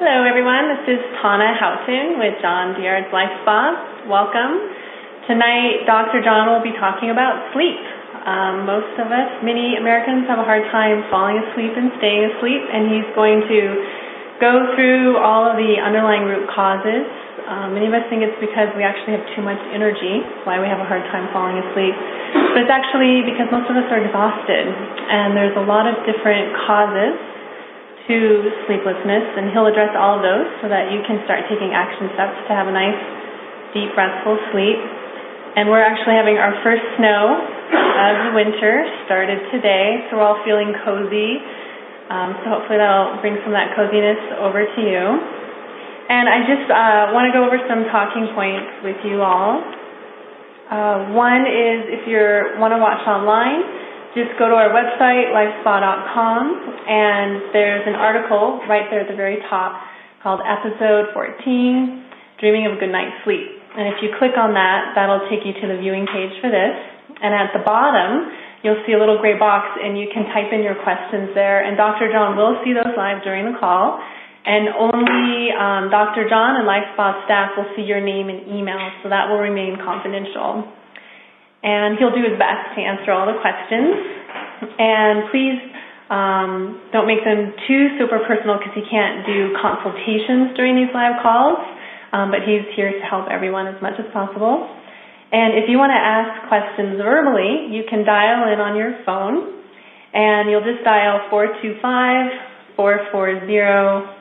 Hello, everyone. This is Tana Houghton with John Douillard's Life Spa. Welcome. Tonight, Dr. John will be talking about sleep. Um, most of us, many Americans, have a hard time falling asleep and staying asleep, and he's going to go through all of the underlying root causes. Um, many of us think it's because we actually have too much energy, why we have a hard time falling asleep. But it's actually because most of us are exhausted, and there's a lot of different causes to sleeplessness, and he'll address all of those so that you can start taking action steps to have a nice, deep, restful sleep. And we're actually having our first snow of the winter started today, so we're all feeling cozy. Um, so hopefully that'll bring some of that coziness over to you. And I just uh, want to go over some talking points with you all. Uh, one is if you want to watch online, just go to our website, lifespa.com, and there's an article right there at the very top called Episode 14 Dreaming of a Good Night's Sleep. And if you click on that, that'll take you to the viewing page for this. And at the bottom, you'll see a little gray box, and you can type in your questions there. And Dr. John will see those live during the call. And only um, Dr. John and Life Spa staff will see your name and email, so that will remain confidential and he'll do his best to answer all the questions. And please um, don't make them too super personal because he can't do consultations during these live calls, um, but he's here to help everyone as much as possible. And if you want to ask questions verbally, you can dial in on your phone, and you'll just dial 425 440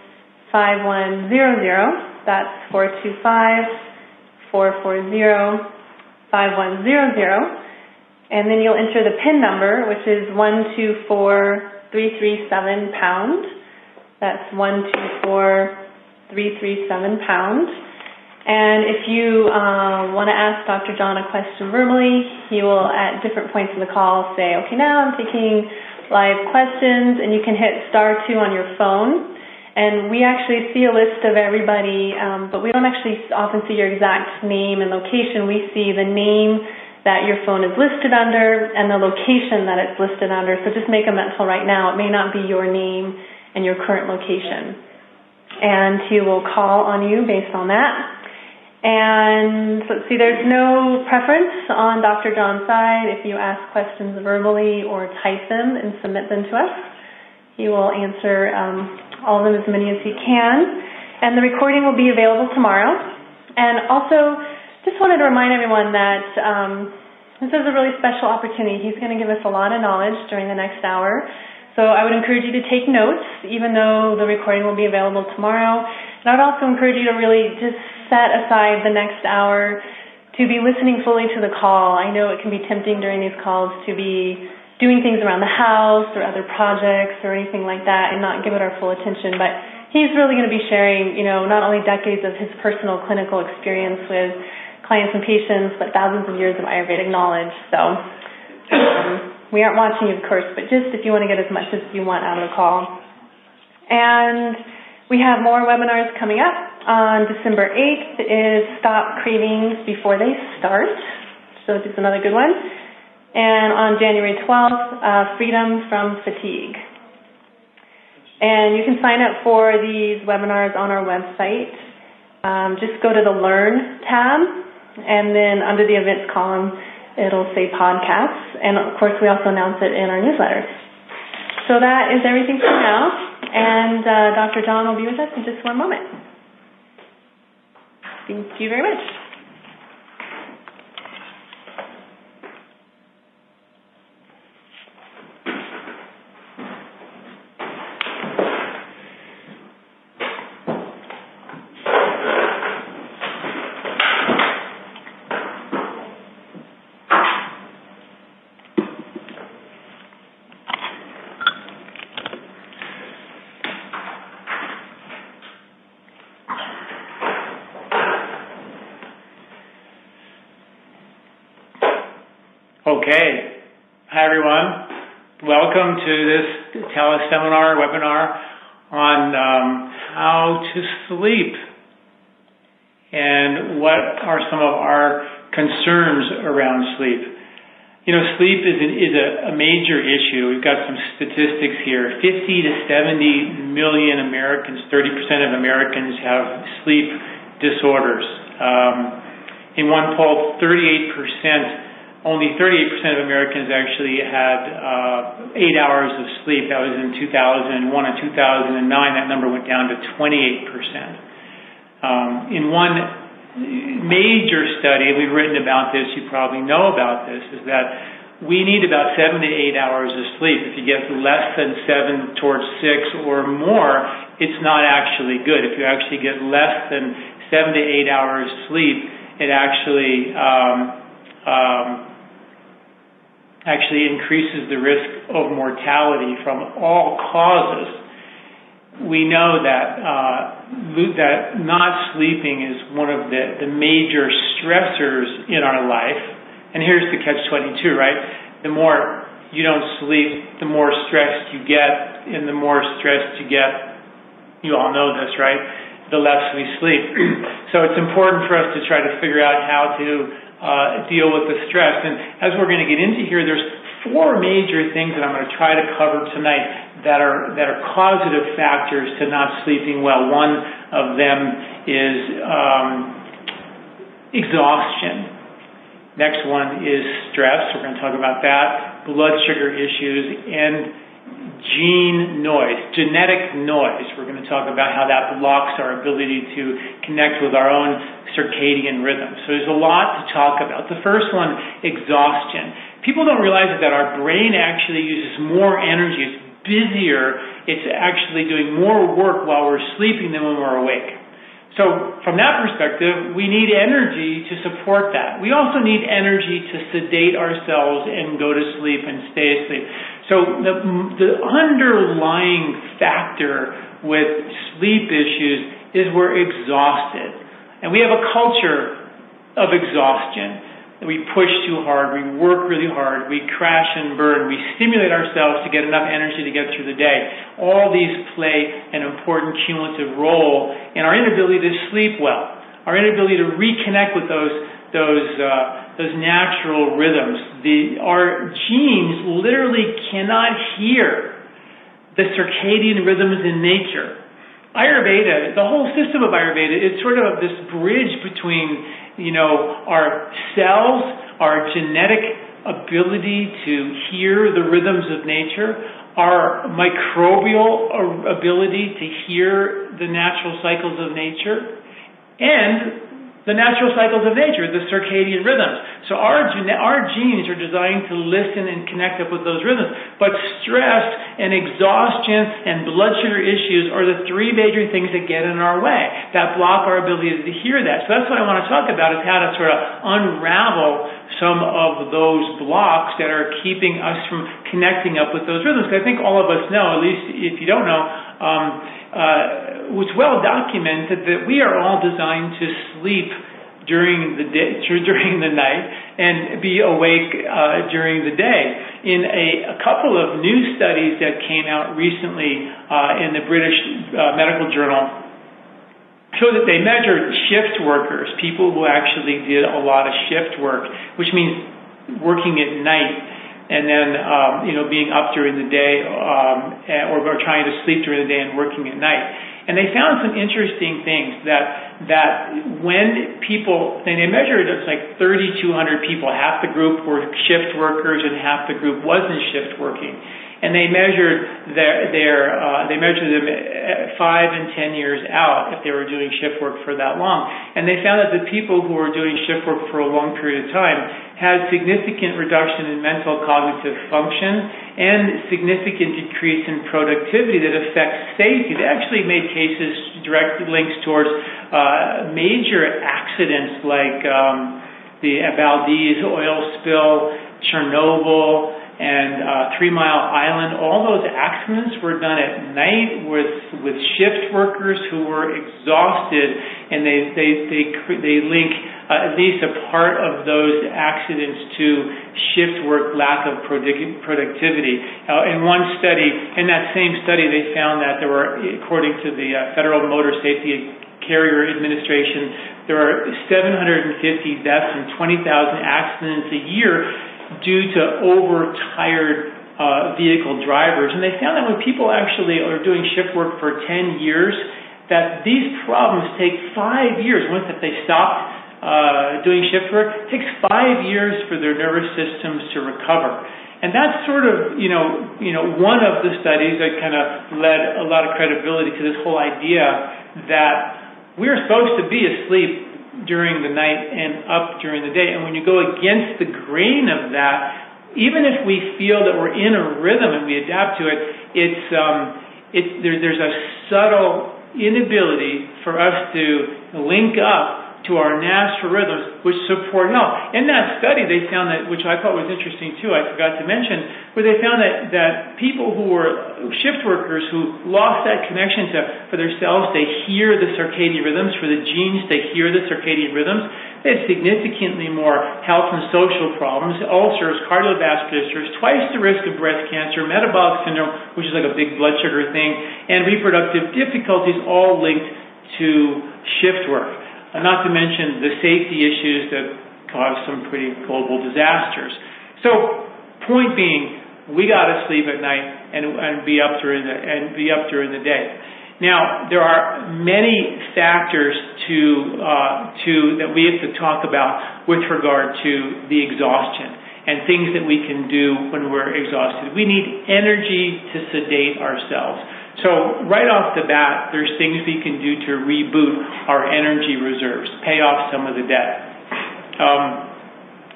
5100. That's 425 440 5100, and then you'll enter the PIN number, which is 124337 pound. That's 124337 pound. And if you uh, want to ask Dr. John a question verbally, he will at different points in the call say, okay, now I'm taking live questions, and you can hit star two on your phone and we actually see a list of everybody, um, but we don't actually often see your exact name and location. We see the name that your phone is listed under and the location that it's listed under. So just make a mental right now. It may not be your name and your current location. And he will call on you based on that. And let's see, there's no preference on Dr. John's side if you ask questions verbally or type them and submit them to us. He will answer um, all of them as many as he can. And the recording will be available tomorrow. And also, just wanted to remind everyone that um, this is a really special opportunity. He's going to give us a lot of knowledge during the next hour. So I would encourage you to take notes, even though the recording will be available tomorrow. And I would also encourage you to really just set aside the next hour to be listening fully to the call. I know it can be tempting during these calls to be doing things around the house or other projects or anything like that and not give it our full attention. But he's really going to be sharing, you know, not only decades of his personal clinical experience with clients and patients, but thousands of years of Ayurvedic knowledge. So um, we aren't watching of course, but just if you want to get as much as you want out of the call. And we have more webinars coming up. On December 8th is Stop Cravings Before They Start. So this is another good one and on January 12th, uh, Freedom from Fatigue. And you can sign up for these webinars on our website. Um, just go to the Learn tab, and then under the events column, it'll say podcasts. And of course, we also announce it in our newsletter. So that is everything for now. And uh, Dr. John will be with us in just one moment. Thank you very much. Okay. Hi, everyone. Welcome to this teleseminar webinar on um, how to sleep and what are some of our concerns around sleep. you know, sleep is, an, is a, a major issue. We've got some statistics here. 50 to 70 million Americans, 30% of Americans have sleep disorders. Um, in one poll, 38%, only 38% of Americans actually had uh, eight hours of sleep. That was in 2001 and 2009. That number went down to 28%. Um, in one major study, we've written about this, you probably know about this, is that we need about seven to eight hours of sleep. If you get less than seven towards six or more, it's not actually good. If you actually get less than seven to eight hours sleep, it actually um, um, actually increases the risk of mortality from all causes we know that uh, that not sleeping is one of the, major stressors in our life. And here's the catch 22, right? The more you don't sleep, the more stressed you get, and the more stressed you get, you all know this, right? The less we sleep. so it's important for us to try to figure out how to deal with the stress. And as we're going to get into here, there's four major things that I'm going to try to cover tonight that are that are causative factors to not sleeping well. One of them is um, exhaustion. Next one is stress. We're going to talk about that. Blood sugar issues and gene noise, genetic noise. We're going to talk about how that blocks our ability to connect with our own circadian rhythm. So there's a lot to talk about. The first one, exhaustion. People don't realize that our brain actually uses more energy. It's busier. It's actually doing more work while we're sleeping than when we're awake. So from that perspective, we need energy to support that. We also need energy to sedate ourselves and go to sleep and stay asleep. So the, underlying factor with sleep issues is we're exhausted. And we have a culture of exhaustion. We push too hard, we work really hard, we crash and burn, we stimulate ourselves to get enough energy to get through the day. All these play an important cumulative role in our inability to sleep well, our inability to reconnect with those those uh, those natural rhythms. The, our genes literally cannot hear the circadian rhythms in nature. Ayurveda, the whole system of Ayurveda is sort of this bridge between you know, our cells, our genetic ability to hear the rhythms of nature, our microbial uh, ability to hear the natural cycles of nature, and the natural cycles of nature, the circadian rhythms. So our, our genes are designed to listen and connect up with those rhythms. But stress and exhaustion and blood sugar issues are the three major things that get in our way, that block our ability to hear that. So that's what I want to talk about is how to sort of unravel some of those blocks that are keeping us from connecting up with those rhythms. I think all of us know, at least if you don't know, um, uh, it's well documented that we are all designed to sleep during the day, during the night, and be awake uh, during the day. In a, a, couple of new studies that came out recently uh, in the British uh, Medical Journal, show that they measured shift workers, people who actually did a lot of shift work, which means working at night and then um, you know being up during the day um, or, or trying to sleep during the day and working at night. And they found some interesting things that that when people and they measured it, it's like 3,200 people, half the group were shift workers and half the group wasn't shift working and they measured their, their uh, they measured them five and ten years out if they were doing shift work for that long, and they found that the people who were doing shift work for a long period of time had significant reduction in mental cognitive function and significant decrease in productivity that affects safety. They actually made cases direct links towards uh, major accidents like um, the Valdez oil spill, Chernobyl and uh, Three Mile Island. All those accidents were done at night with with shift workers who were exhausted, and they they they they link uh, at least a part of those accidents to shift work lack of productivity. Uh, in one study, in that same study, they found that there were, according to the uh, Federal Motor Safety Carrier Administration, there are 750 deaths and 20,000 accidents a year due to overtired uh, vehicle drivers. And they found that when people actually are doing shift work for 10 years, that these problems take five years. Once that they stop uh, doing shift work, it takes five years for their nervous systems to recover. And that's sort of, you know, you know, one of the studies that kind of led a lot of credibility to this whole idea that we're supposed to be asleep during the night and up during the day. And when you go against the grain of that, even if we feel that we're in a rhythm and we adapt to it, it's um, it's there, there's a subtle inability for us to link up to our natural rhythms, which support health. In that study, they found that, which I thought was interesting too, I forgot to mention, where they found that, that people who were shift workers who lost that connection to, for their cells, they hear the circadian rhythms, for the genes, they hear the circadian rhythms, they had significantly more health and social problems, ulcers, cardiovascular disorders, twice the risk of breast cancer, metabolic syndrome, which is like a big blood sugar thing, and reproductive difficulties all linked to shift work. Uh, not to mention the safety issues that cause some pretty global disasters. So, point being, we got to sleep at night and, and be up during the and be up during the day. Now, there are many factors to uh, to that we have to talk about with regard to the exhaustion and things that we can do when we're exhausted. We need energy to sedate ourselves. So right off the bat, there's things we can do to reboot our energy reserves, pay off some of the debt. Um,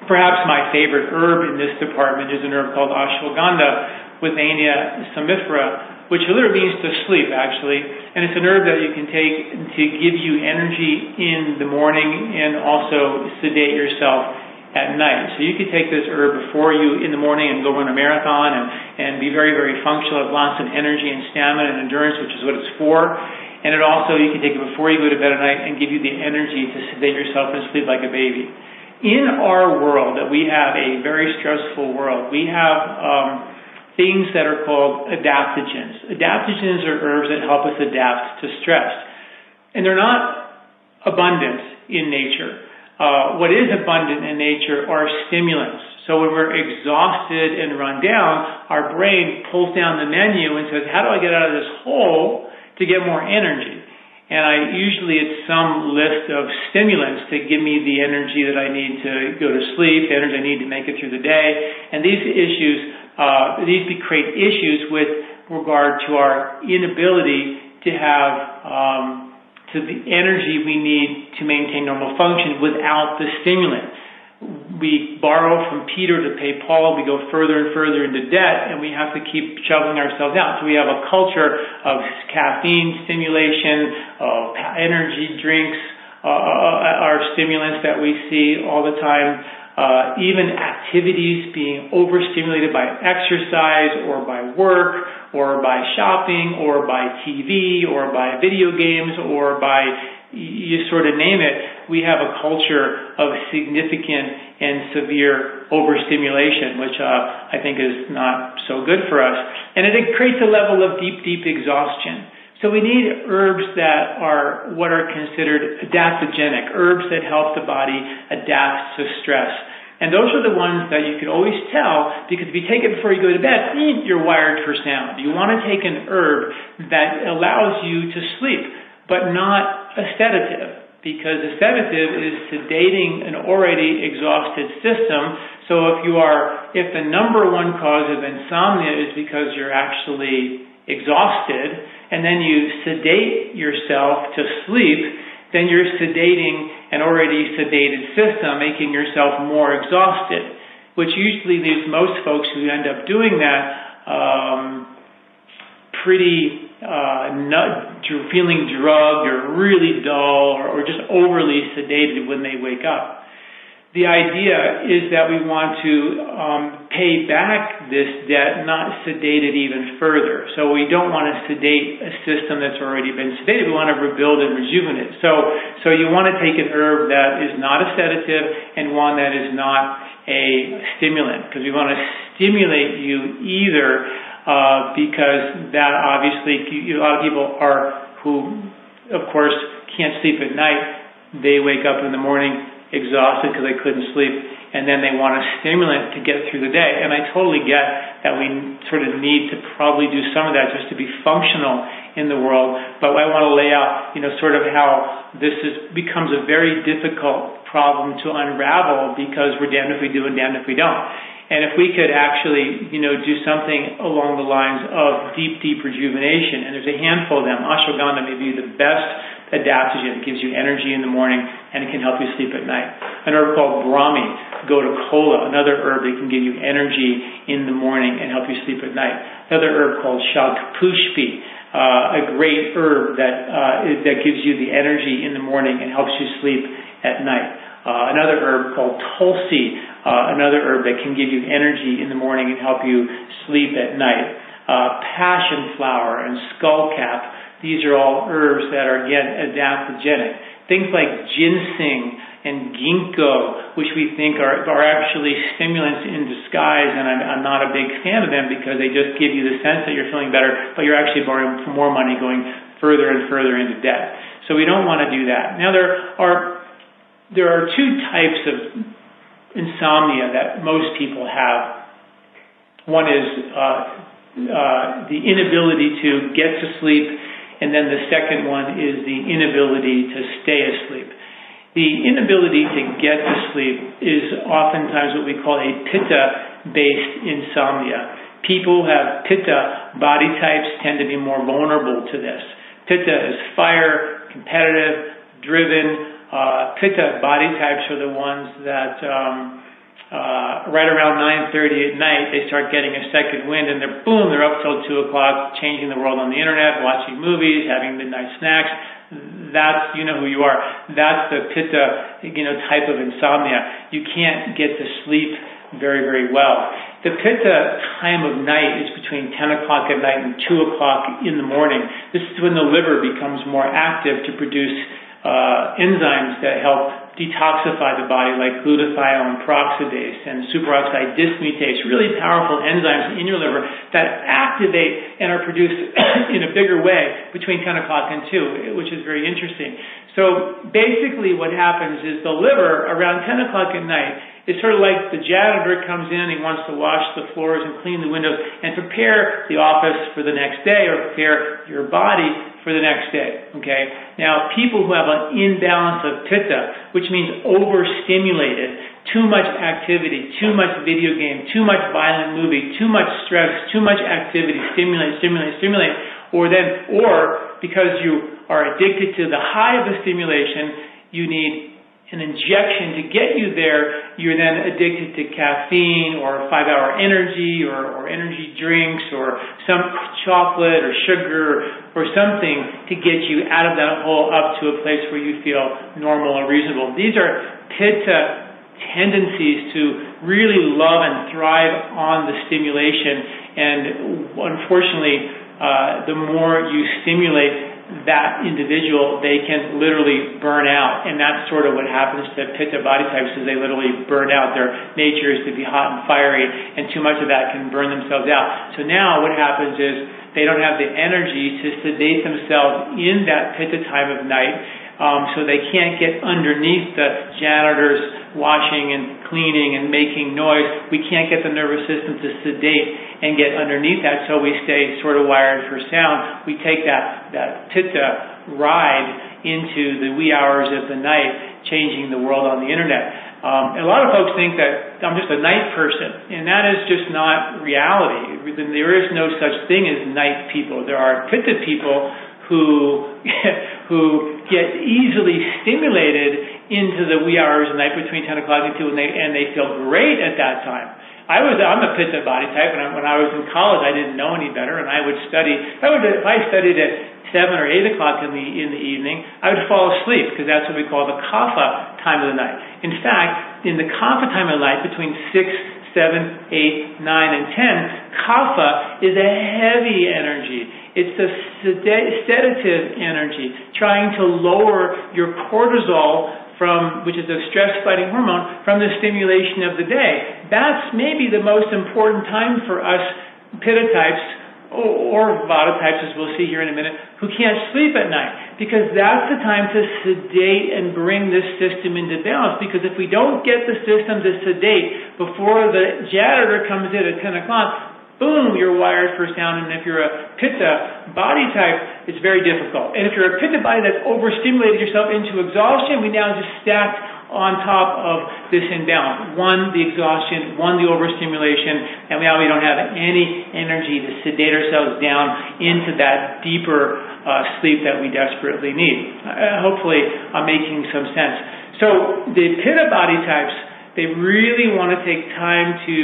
perhaps my favorite herb in this department is an herb called ashwagandha, Withania somnifera, which literally means to sleep, actually. And it's an herb that you can take to give you energy in the morning and also sedate yourself at night. So you could take this herb before you in the morning and go run a marathon and, and be very, very functional, have lots of energy and stamina and endurance, which is what it's for. And it also, you can take it before you go to bed at night and give you the energy to sedate yourself and sleep like a baby. In our world, that we have a very stressful world, we have um, things that are called adaptogens. Adaptogens are herbs that help us adapt to stress. And they're not abundant in nature what is abundant in nature are stimulants. So when we're exhausted and run down, our brain pulls down the menu and says, how do I get out of this hole to get more energy? And I usually it's some list of stimulants to give me the energy that I need to go to sleep, the energy I need to make it through the day. And these issues, uh, these create issues with regard to our inability to have um, to the energy we need to maintain normal function without the stimulant. We borrow from Peter to pay Paul. We go further and further into debt, and we have to keep shoveling ourselves out. So we have a culture of caffeine stimulation, of energy drinks, uh, uh are stimulants that we see all the time. Uh, even activities being overstimulated by exercise or by work or by shopping or by TV or by video games or by you sort of name it, we have a culture of significant and severe overstimulation, which uh, I think is not so good for us. And it creates a level of deep, deep exhaustion. So we need herbs that are what are considered adaptogenic, herbs that help the body adapt to stress. And those are the ones that you can always tell because if you take it before you go to bed, eh, you're wired for sound. You want to take an herb that allows you to sleep, but not a sedative because a sedative is sedating an already exhausted system. So if you are, if the number one cause of insomnia is because you're actually exhausted and then you sedate yourself to sleep, then you're sedating an already sedated system, making yourself more exhausted, which usually leaves most folks who end up doing that um, pretty uh, nut, feeling drugged or really dull or, or just overly sedated when they wake up the idea is that we want to um, pay back this debt, not sedate it even further. So we don't want to sedate a system that's already been sedated. We want to rebuild and rejuvenate. So, so you want to take an herb that is not a sedative and one that is not a stimulant, because we want to stimulate you either uh, because that obviously a lot of people are who, of course, can't sleep at night. They wake up in the morning exhausted because they couldn't sleep, and then they want a stimulant to get through the day. And I totally get that we sort of need to probably do some of that just to be functional in the world. But I want to lay out, you know, sort of how this is becomes a very difficult problem to unravel because we're damned if we do and damned if we don't. And if we could actually, you know, do something along the lines of deep, deep rejuvenation, and there's a handful of them. Ashwagandha may be the best adaptogen. It gives you energy in the morning, and it can help you sleep at night. An herb called Brahmi, Gotu another herb that can give you energy in the morning and help you sleep at night. Another herb called Shankhpushpi, uh, a great herb that uh, that gives you the energy in the morning and helps you sleep at night. Uh, another herb called Tulsi, uh, another herb that can give you energy in the morning and help you sleep at night. Uh, passion flower and skullcap, these are all herbs that are, again, adaptogenic. Things like ginseng and ginkgo, which we think are, are actually stimulants in disguise, and I'm, I'm not a big fan of them because they just give you the sense that you're feeling better, but you're actually borrowing more money going further and further into debt. So we don't want to do that. Now there are there are two types of insomnia that most people have. One is uh, the inability to get to sleep, and then the second one is the inability to stay asleep. The inability to get to sleep is oftentimes what we call a pitta based insomnia. People who have pitta body types tend to be more vulnerable to this. Pitta is fire, competitive, driven, uh, pitta body types are the ones that um, uh, right around 9:30 at night they start getting a second wind, and they're boom, they're up till two o'clock, changing the world on the internet, watching movies, having midnight snacks. That's you know who you are. That's the pitta you know type of insomnia. You can't get to sleep very very well. The pitta time of night is between 10 o'clock at night and 2 o'clock in the morning. This is when the liver becomes more active to produce uh, enzymes that help detoxify the body, like glutathione peroxidase and superoxide dismutase, really powerful enzymes in your liver that activate and are produced in a bigger way between 10 o'clock and 2, which is very interesting. So basically what happens is the liver around 10 o'clock at night it's sort of like the janitor comes in, he wants to wash the floors and clean the windows and prepare the office for the next day or prepare your body for the next day. Okay? Now, people who have an imbalance of pitta, which means overstimulated, too much activity, too much video game, too much violent movie, too much stress, too much activity, stimulate, stimulate, stimulate, or then, or because you are addicted to the high of the stimulation, you need an injection to get you there, you're then addicted to caffeine or five hour energy or, or energy drinks or some chocolate or sugar or something to get you out of that hole up to a place where you feel normal or reasonable. These are pitta tendencies to really love and thrive on the stimulation and unfortunately uh, the more you stimulate that individual, they can literally burn out. And that's sort of what happens to pitta body types is they literally burn out. Their nature is to be hot and fiery, and too much of that can burn themselves out. So now what happens is they don't have the energy to sedate themselves in that pitta time of night. Um, so they can't get underneath the janitors washing and cleaning and making noise. We can't get the nervous system to sedate and get underneath that, so we stay sort of wired for sound. We take that, that pitta ride into the wee hours of the night, changing the world on the internet. Um, a lot of folks think that I'm just a night person, and that is just not reality. There is no such thing as night people. There are pitta people who who get easily stimulated into the wee hours of the night between 10 o'clock and 2, and they and they feel great at that time. I was I'm a pitta body type, and when I was in college, I didn't know any better, and I would study. I would if I studied at seven or eight o'clock in the in the evening, I would fall asleep because that's what we call the kapha time of the night. In fact, in the kapha time of the night, between six, seven, eight, nine, and ten, kapha is a heavy energy. It's a sedative energy, trying to lower your cortisol from, which is a stress fighting hormone, from the stimulation of the day. That's maybe the most important time for us pitta types or of types, as we'll see here in a minute, who can't sleep at night. Because that's the time to sedate and bring this system into balance. Because if we don't get the system to sedate before the janitor comes in at 10 o'clock, boom, you're wired for sound. And if you're a pitta body type, it's very difficult. And if you're a pitta body that's overstimulated yourself into exhaustion, we now just stacked on top of this imbalance. One, the exhaustion, one, the overstimulation, and now we don't have any energy to sedate ourselves down into that deeper uh, sleep that we desperately need. Uh, hopefully, I'm making some sense. So the pitta body types, they really want to take time to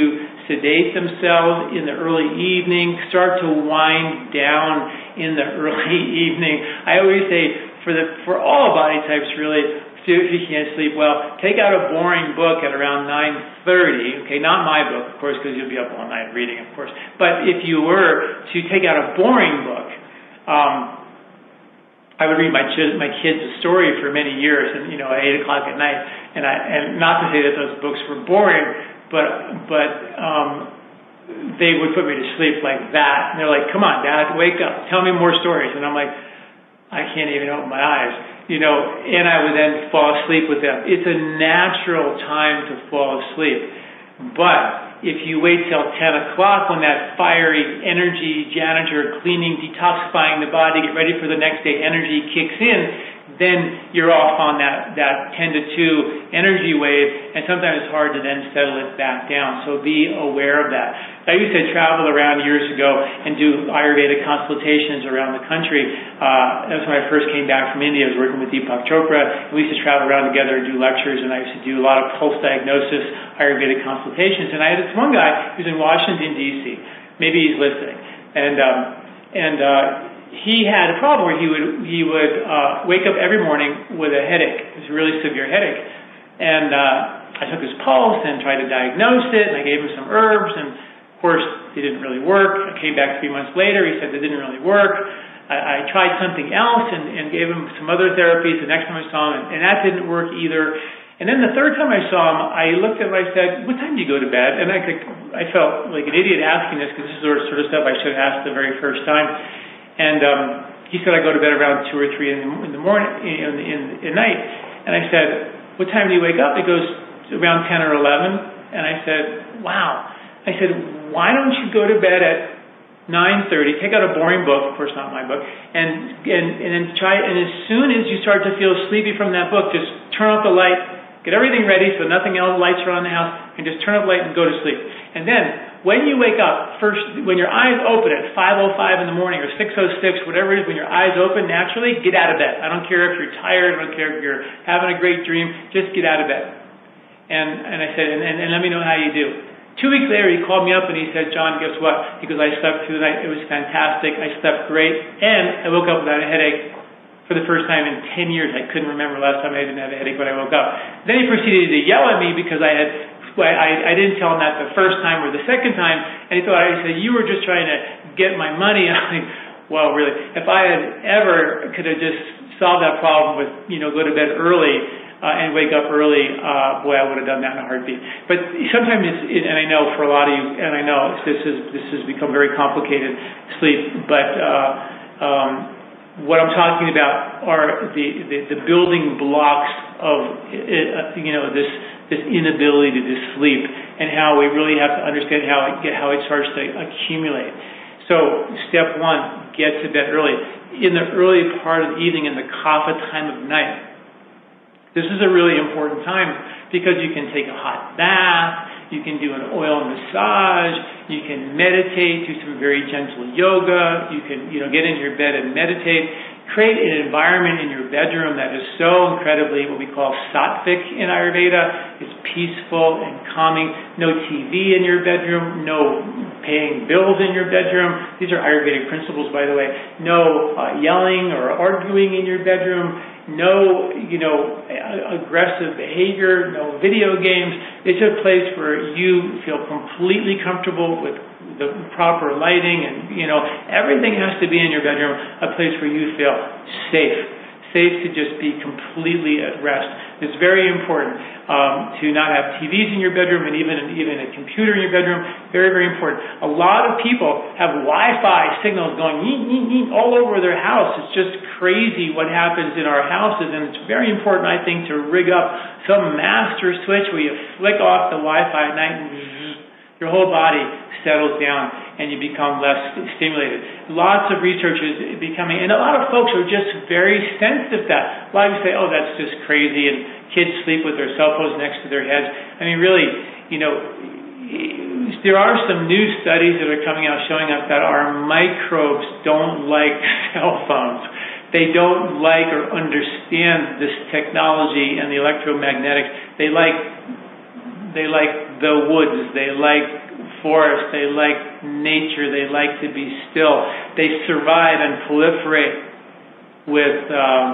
sedate themselves in the early evening, start to wind down in the early evening. I always say for the for all body types really, if you can't sleep well, take out a boring book at around 9:30. Okay, not my book, of course, because you'll be up all night reading, of course. But if you were to take out a boring book, um, I would read my my kids a story for many years, and you know, at eight o'clock at night. And I and not to say that those books were boring, but but um, they would put me to sleep like that. And they're like, "Come on, Dad, wake up, tell me more stories." And I'm like, "I can't even open my eyes," you know. And I would then fall asleep with them. It's a natural time to fall asleep, but if you wait till 10 o'clock when that fiery energy janitor cleaning, detoxifying the body, get ready for the next day energy kicks in, then you're off on that, that 10 to 2 energy wave, and sometimes it's hard to then settle it back down. So be aware of that. I used to travel around years ago and do Ayurveda consultations around the country. Uh, that was when I first came back from India. I was working with Deepak Chopra. We used to travel around together and do lectures, and I used to do a lot of pulse diagnosis Ayurvedic consultations. And I had this one guy who's in Washington, D.C. Maybe he's listening. And, um, and, uh, he had a problem where he would he would uh, wake up every morning with a headache. A really severe headache, and uh, I took his pulse and tried to diagnose it, and I gave him some herbs, and of course they didn't really work. I came back three months later. He said they didn't really work. I, I tried something else and, and gave him some other therapies. The next time I saw him, and, and that didn't work either. And then the third time I saw him, I looked at him. And I said, "What time do you go to bed?" And I could, I felt like an idiot asking this because this is the sort of stuff I should have asked the very first time. And um, he said, I go to bed around 2 or 3 in the, in the morning, in, in, in night. And I said, what time do you wake up? He goes, around 10 or 11. And I said, wow. I said, why don't you go to bed at 9.30, take out a boring book, of course not my book, and, and, and then try, and as soon as you start to feel sleepy from that book, just turn off the light, get everything ready so nothing else lights around the house, and just turn off the light and go to sleep. And then when you wake up, first, when your eyes open at 5.05 in the morning or 6.06, whatever it is, when your eyes open naturally, get out of bed. I don't care if you're tired, I don't care if you're having a great dream, just get out of bed. And, and I said, and, and, and let me know how you do. Two weeks later, he called me up and he said, John, guess what? Because I slept through the night. It was fantastic. I slept great. And I woke up without a headache for the first time in 10 years. I couldn't remember last time I didn't have a headache when I woke up. Then he proceeded to yell at me because I had I, I didn't tell him that the first time or the second time, and he thought I said you were just trying to get my money. I'm like, well, really, if I had ever could have just solved that problem with you know go to bed early uh, and wake up early, uh, boy, I would have done that in a heartbeat. But sometimes, it's, it, and I know for a lot of you, and I know this is this has become very complicated sleep, but. Uh, um, what I'm talking about are the, the, the building blocks of you know this this inability to sleep and how we really have to understand how it, how it starts to accumulate. So step one, get to bed early. In the early part of the evening, in the kapha time of night, this is a really important time because you can take a hot bath, you can do an oil massage, you can meditate, do some very gentle yoga, you can, you know, get into your bed and meditate create an environment in your bedroom that is so incredibly what we call sattvic in Ayurveda. It's peaceful and calming. No TV in your bedroom. No paying bills in your bedroom. These are Ayurvedic principles, by the way. No uh, yelling or arguing in your bedroom. No, you know, aggressive behavior. No video games. It's a place where you feel completely comfortable with the proper lighting and, you know, everything has to be in your bedroom a place where you feel safe. safe to just be completely at rest. It's very important um, to not have TVs in your bedroom and even even a computer in your bedroom. Very very important. A lot of people have Wi-Fi signals going all over their house. It's just crazy what happens in our houses, and it's very important, I think, to rig up some master switch where you flick off the Wi-Fi at night and your whole body settles down and you become less stimulated. Lots of research is becoming, and a lot of folks are just very sensitive to that. A lot of you say, oh, that's just crazy, and kids sleep with their cell phones next to their heads. I mean, really, you know, there are some new studies that are coming out showing us that our microbes don't like cell phones. They don't like or understand this technology and the electromagnetics. They like they like the woods. They like forest, they like nature, they like to be still. They survive and proliferate with um,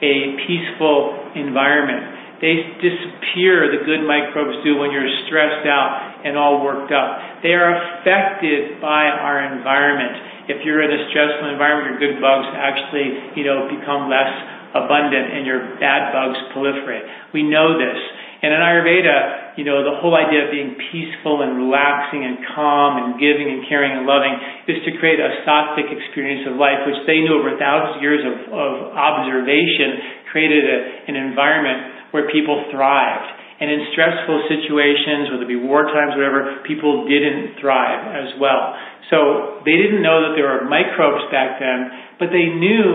a peaceful environment. They disappear, the good microbes do, when you're stressed out and all worked up. They are affected by our environment. If you're in a stressful environment, your good bugs actually, you know, become less abundant and your bad bugs proliferate. We know this. And in Ayurveda, you know, the whole idea of being peaceful and relaxing and calm and giving and caring and loving is to create a sattvic experience of life, which they knew over thousands of years of, of observation created a, an environment where people thrived. And in stressful situations, whether it be war times, whatever, people didn't thrive as well. So they didn't know that there were microbes back then, but they knew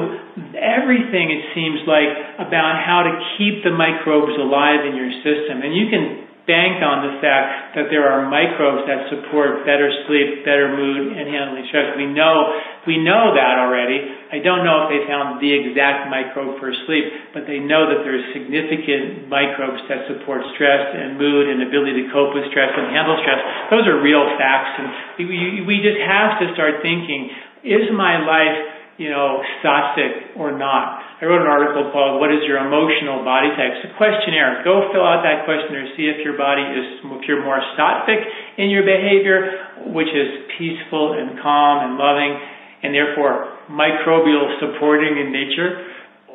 everything, it seems like, about how to keep the microbes alive in your system. And you can bank on the fact that there are microbes that support better sleep, better mood, and handling stress. We know we know that already. I don't know if they found the exact microbe for sleep, but they know that there's significant microbes that support stress and mood and ability to cope with stress and handle stress. Those are real facts, and we, we just have to start thinking: Is my life you know, sattvic or not. I wrote an article called What is Your Emotional Body Type? It's a questionnaire. Go fill out that questionnaire, see if your body is, if you're more sattvic in your behavior, which is peaceful and calm and loving, and therefore microbial supporting in nature,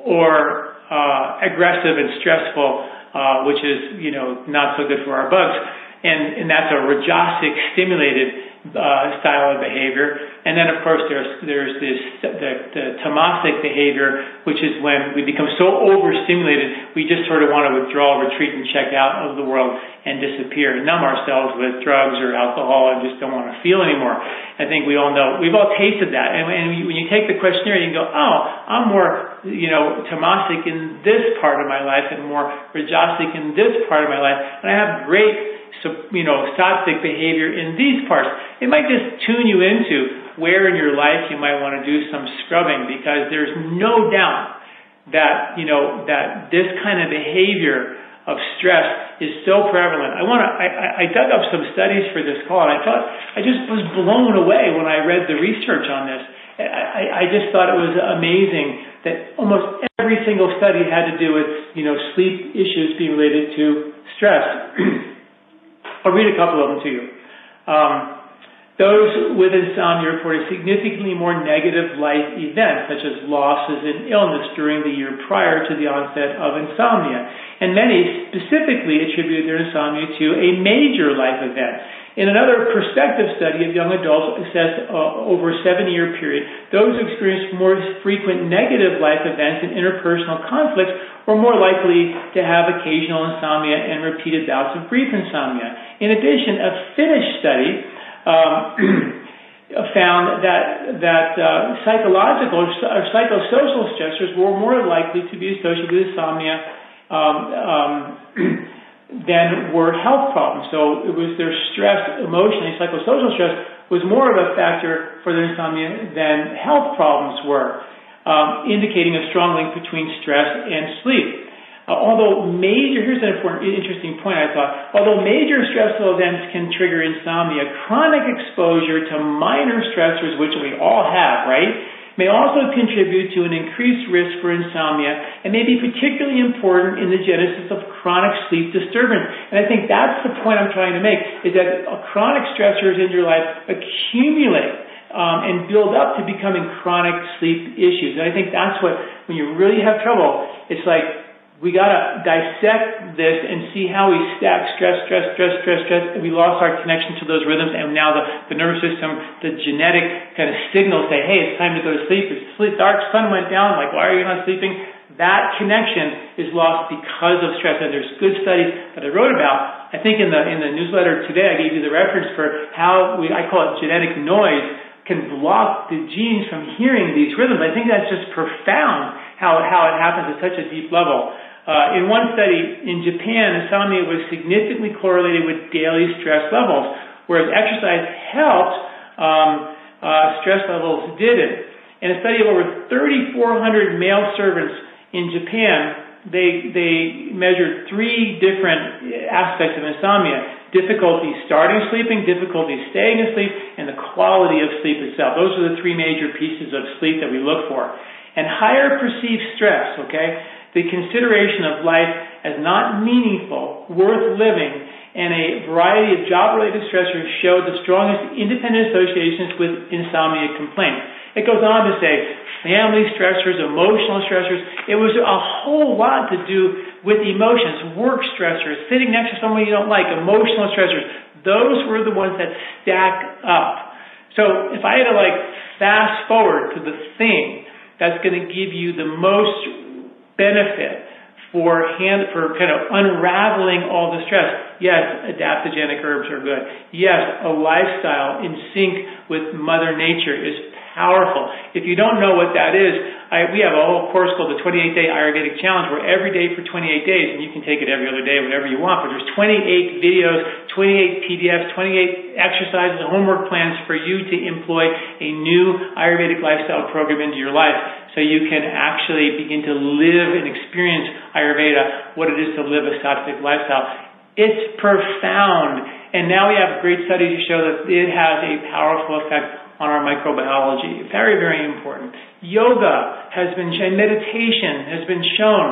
or uh, aggressive and stressful, uh, which is, you know, not so good for our bugs. And, and that's a rajasic stimulated uh, style of behavior. And then, of course, there's there's this the, the tamasic behavior, which is when we become so overstimulated, we just sort of want to withdraw, retreat, and check out of the world and disappear, numb ourselves with drugs or alcohol, and just don't want to feel anymore. I think we all know we've all tasted that. And when you, when you take the questionnaire, you can go, oh, I'm more you know tamasic in this part of my life and more rajasic in this part of my life, and I have great so, you know, sattvic behavior in these parts. It might just tune you into where in your life you might want to do some scrubbing because there's no doubt that, you know, that this kind of behavior of stress is so prevalent. I want to, I, I dug up some studies for this call and I thought, I just was blown away when I read the research on this. I, I just thought it was amazing that almost every single study had to do with, you know, sleep issues being related to stress. I'll read a couple of them to you. Um, those with insomnia reported significantly more negative life events, such as losses and illness during the year prior to the onset of insomnia. And many specifically attribute their insomnia to a major life event. In another prospective study of young adults assessed uh, over a seven year period, those who experienced more frequent negative life events and interpersonal conflicts were more likely to have occasional insomnia and repeated bouts of brief insomnia. In addition, a Finnish study found that uh, psychological or psychosocial stressors were more likely to be associated with insomnia um, um, than were health problems. So it was their stress, emotionally, psychosocial stress was more of a factor for their insomnia than health problems were, um, indicating a strong link between stress and sleep. Uh, although major, here's an important, interesting point I thought, although major stressful events can trigger insomnia, chronic exposure to minor stressors, which we all have, right, may also contribute to an increased risk for insomnia and may be particularly important in the genesis of chronic sleep disturbance. And I think that's the point I'm trying to make, is that chronic stressors in your life accumulate um, and build up to becoming chronic sleep issues. And I think that's what, when you really have trouble, it's like we got to dissect this and see how we stack stress, stress, stress, stress, stress. We lost our connection to those rhythms, and now the, the nervous system, the genetic kind of signals say, hey, it's time to go to sleep. It's sleep. Dark sun went down. Like, why are you not sleeping? That connection is lost because of stress. And there's good studies that I wrote about. I think in the in the newsletter today, I gave you the reference for how we I call it genetic noise can block the genes from hearing these rhythms. I think that's just profound how how it happens at such a deep level. Uh, in one study in Japan, insomnia was significantly correlated with daily stress levels, whereas exercise helped, um, uh, stress levels didn't. In a study of over 3,400 male servants in Japan, they, they measured three different aspects of insomnia. Difficulty starting sleeping, difficulty staying asleep, and the quality of sleep itself. Those are the three major pieces of sleep that we look for. And higher perceived stress, okay? The consideration of life as not meaningful, worth living, and a variety of job-related stressors showed the strongest independent associations with insomnia complaints. It goes on to say family stressors, emotional stressors. It was a whole lot to do with emotions, work stressors, sitting next to someone you don't like, emotional stressors. Those were the ones that stack up. So if I had to like fast forward to the thing that's going to give you the most benefit for for kind of unraveling all the stress. Yes, adaptogenic herbs are good. Yes, a lifestyle in sync with Mother Nature is powerful. If you don't know what that is, I, we have a whole course called the 28 Day Ayurvedic Challenge where every day for 28 days, and you can take it every other day, whatever you want, but there's 28 videos, 28 PDFs, 28 exercises, homework plans for you to employ a new Ayurvedic lifestyle program into your life so you can actually begin to live and experience Ayurveda, what it is to live a sattvic lifestyle. It's profound. And now we have great studies to show that it has a powerful effect on our microbiology. Very, very important. Yoga has been, and meditation has been shown,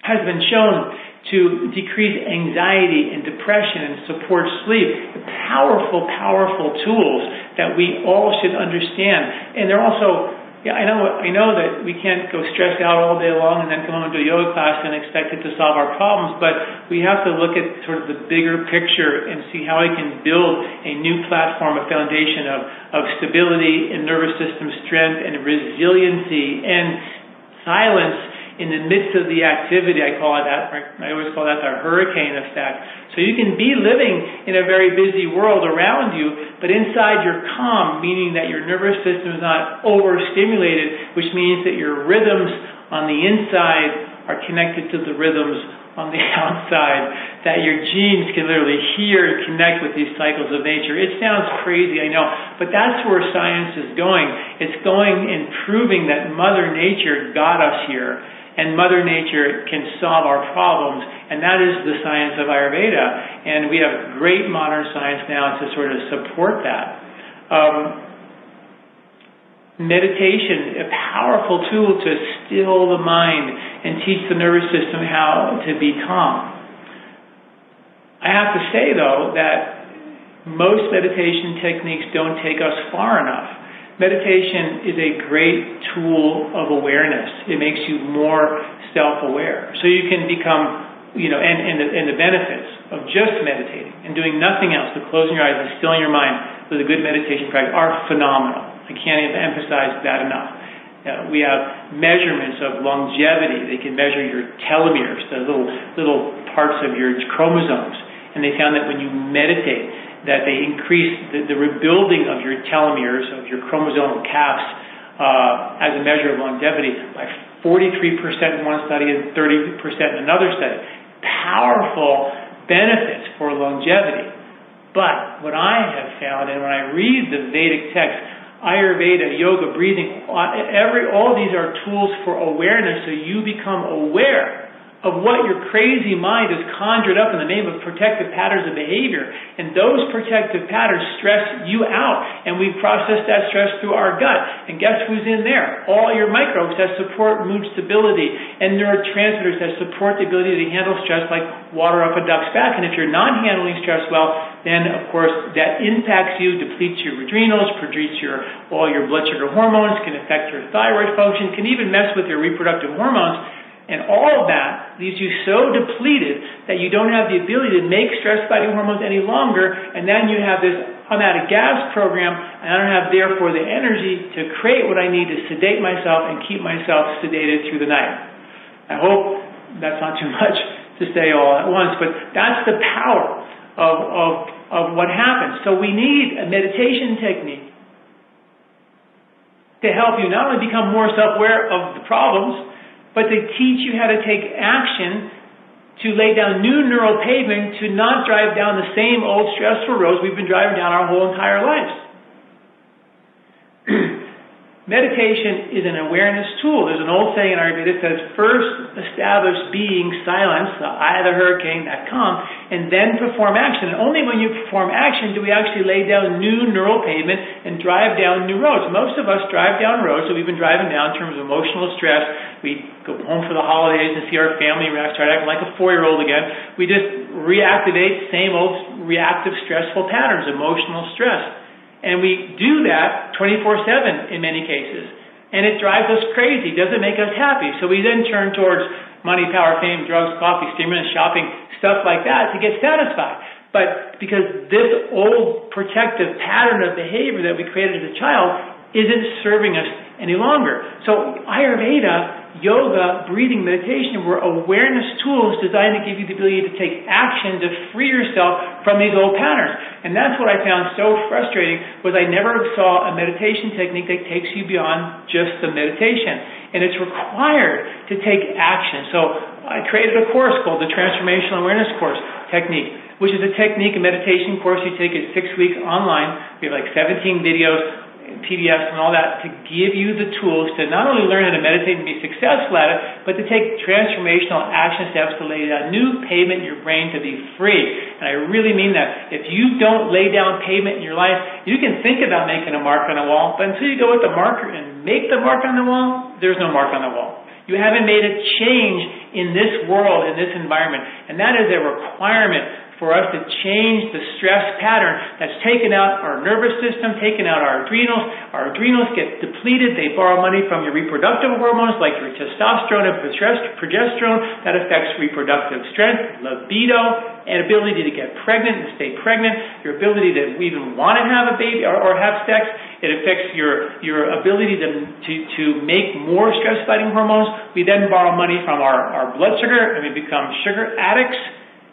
has been shown to decrease anxiety and depression and support sleep. Powerful, powerful tools that we all should understand. And they're also yeah, I know, I know that we can't go stressed out all day long and then come home to a yoga class and expect it to solve our problems, but we have to look at sort of the bigger picture and see how we can build a new platform, a foundation of, of stability and nervous system strength and resiliency and silence in the midst of the activity. I call it that, I always call that the hurricane effect. So you can be living in a very busy world around you, but inside you're calm, meaning that your nervous system is not overstimulated, which means that your rhythms on the inside are connected to the rhythms on the outside, that your genes can literally hear and connect with these cycles of nature. It sounds crazy, I know, but that's where science is going. It's going and proving that Mother Nature got us here and Mother Nature can solve our problems, and that is the science of Ayurveda. And we have great modern science now to sort of support that. Um, meditation, a powerful tool to still the mind and teach the nervous system how to be calm. I have to say, though, that most meditation techniques don't take us far enough meditation is a great tool of awareness. It makes you more self-aware. So you can become, you know, and, and, the, and the benefits of just meditating and doing nothing else, but closing your eyes and stilling your mind with a good meditation practice are phenomenal. I can't even emphasize that enough. Uh, we have measurements of longevity. They can measure your telomeres, the little little parts of your chromosomes, and they found that when you meditate, that they increase the, the rebuilding of your telomeres, of your chromosomal caps, uh, as a measure of longevity by 43% in one study and 30% in another study. Powerful benefits for longevity. But what I have found, and when I read the Vedic text, Ayurveda, yoga, breathing, every, all these are tools for awareness so you become aware of what your crazy mind has conjured up in the name of protective patterns of behavior. And those protective patterns stress you out. And we process that stress through our gut. And guess who's in there? All your microbes that support mood stability and neurotransmitters that support the ability to handle stress like water up a duck's back. And if you're not handling stress well, then of course that impacts you, depletes your adrenals, produces your, all your blood sugar hormones, can affect your thyroid function, can even mess with your reproductive hormones. And all of that leaves you so depleted that you don't have the ability to make stress fighting hormones any longer, and then you have this I'm out of gas program, and I don't have therefore the energy to create what I need to sedate myself and keep myself sedated through the night. I hope that's not too much to say all at once, but that's the power of, of, of what happens. So we need a meditation technique to help you not only become more self-aware of the problems, but to teach you how to take action to lay down new neural pavement to not drive down the same old stressful roads we've been driving down our whole entire lives. Meditation is an awareness tool. There's an old saying in Ayurveda that says, first establish being silence, the eye of the hurricane, that calm, and then perform action. And only when you perform action do we actually lay down new neural pavement and drive down new roads. Most of us drive down roads that we've been driving down in terms of emotional stress. We go home for the holidays and see our family react, start acting like a four-year-old again. We just reactivate same old reactive stressful patterns, emotional stress. And we do that 24-7 in many cases. And it drives us crazy, doesn't make us happy. So we then turn towards money, power, fame, drugs, coffee, stimulants, shopping, stuff like that to get satisfied. But because this old protective pattern of behavior that we created as a child isn't serving us any longer. So Ayurveda yoga, breathing, meditation were awareness tools designed to give you the ability to take action to free yourself from these old patterns. And that's what I found so frustrating was I never saw a meditation technique that takes you beyond just the meditation. And it's required to take action. So I created a course called the Transformational Awareness Course Technique, which is a technique, a meditation course you take it six weeks online. We have like 17 videos PBS and all that to give you the tools to not only learn how to meditate and be successful at it, but to take transformational action steps to lay down new pavement in your brain to be free. And I really mean that. If you don't lay down pavement in your life, you can think about making a mark on a wall, but until you go with the marker and make the mark on the wall, there's no mark on the wall. You haven't made a change in this world, in this environment. And that is a requirement for us to change the stress pattern that's taken out our nervous system, taken out our adrenals. Our adrenals get depleted. They borrow money from your reproductive hormones like your testosterone and progesterone. That affects reproductive strength, libido, and ability to get pregnant and stay pregnant, your ability to even want to have a baby or, or have sex. It affects your, your ability to, to, to make more stress fighting hormones. We then borrow money from our, our blood sugar and we become sugar addicts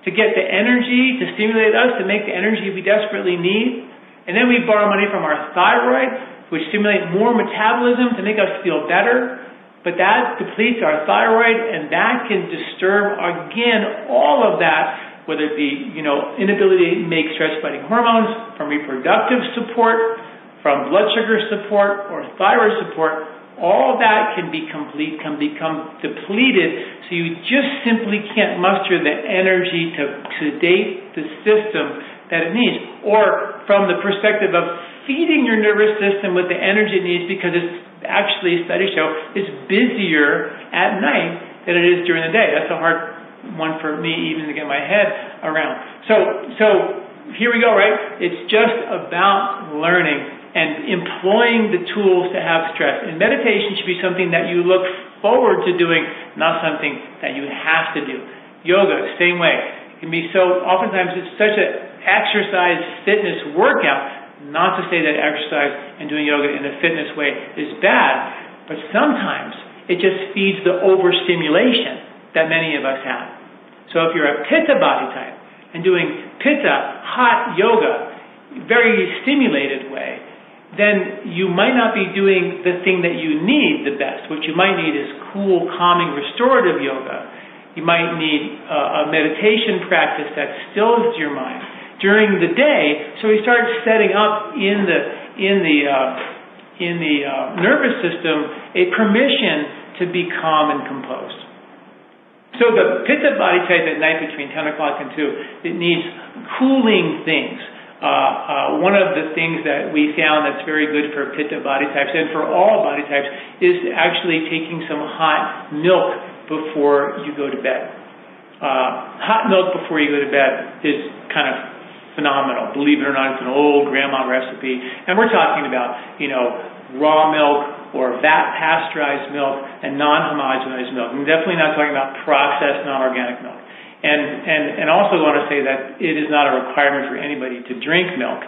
to get the energy to stimulate us to make the energy we desperately need. And then we borrow money from our thyroid, which stimulate more metabolism to make us feel better. But that depletes our thyroid and that can disturb again all of that, whether it be, you know, inability to make stress fighting hormones, from reproductive support, from blood sugar support or thyroid support, all that can be complete, can become depleted, so you just simply can't muster the energy to sedate the system that it needs. Or from the perspective of feeding your nervous system with the energy it needs because it's actually, studies show, it's busier at night than it is during the day. That's a hard one for me even to get my head around. So, so here we go, right? It's just about learning and employing the tools to have stress. And meditation should be something that you look forward to doing, not something that you have to do. Yoga, same way. It can be so, oftentimes it's such an exercise fitness workout, not to say that exercise and doing yoga in a fitness way is bad, but sometimes it just feeds the overstimulation that many of us have. So if you're a pitta body type and doing pitta, hot yoga, very stimulated way, then you might not be doing the thing that you need the best. What you might need is cool, calming, restorative yoga. You might need a, a meditation practice that stills your mind during the day. So we start setting up in the in the uh, in the uh, nervous system a permission to be calm and composed. So the pitta body type at night between 10 o'clock and 2, it needs cooling things uh, uh, one of the things that we found that's very good for pitta body types and for all body types is actually taking some hot milk before you go to bed. Uh, hot milk before you go to bed is kind of phenomenal. Believe it or not, it's an old grandma recipe. And we're talking about, you know, raw milk or vat pasteurized milk and non-homogenized milk. I'm definitely not talking about processed non-organic milk. And, and, also want to say that it is not a requirement for anybody to drink milk.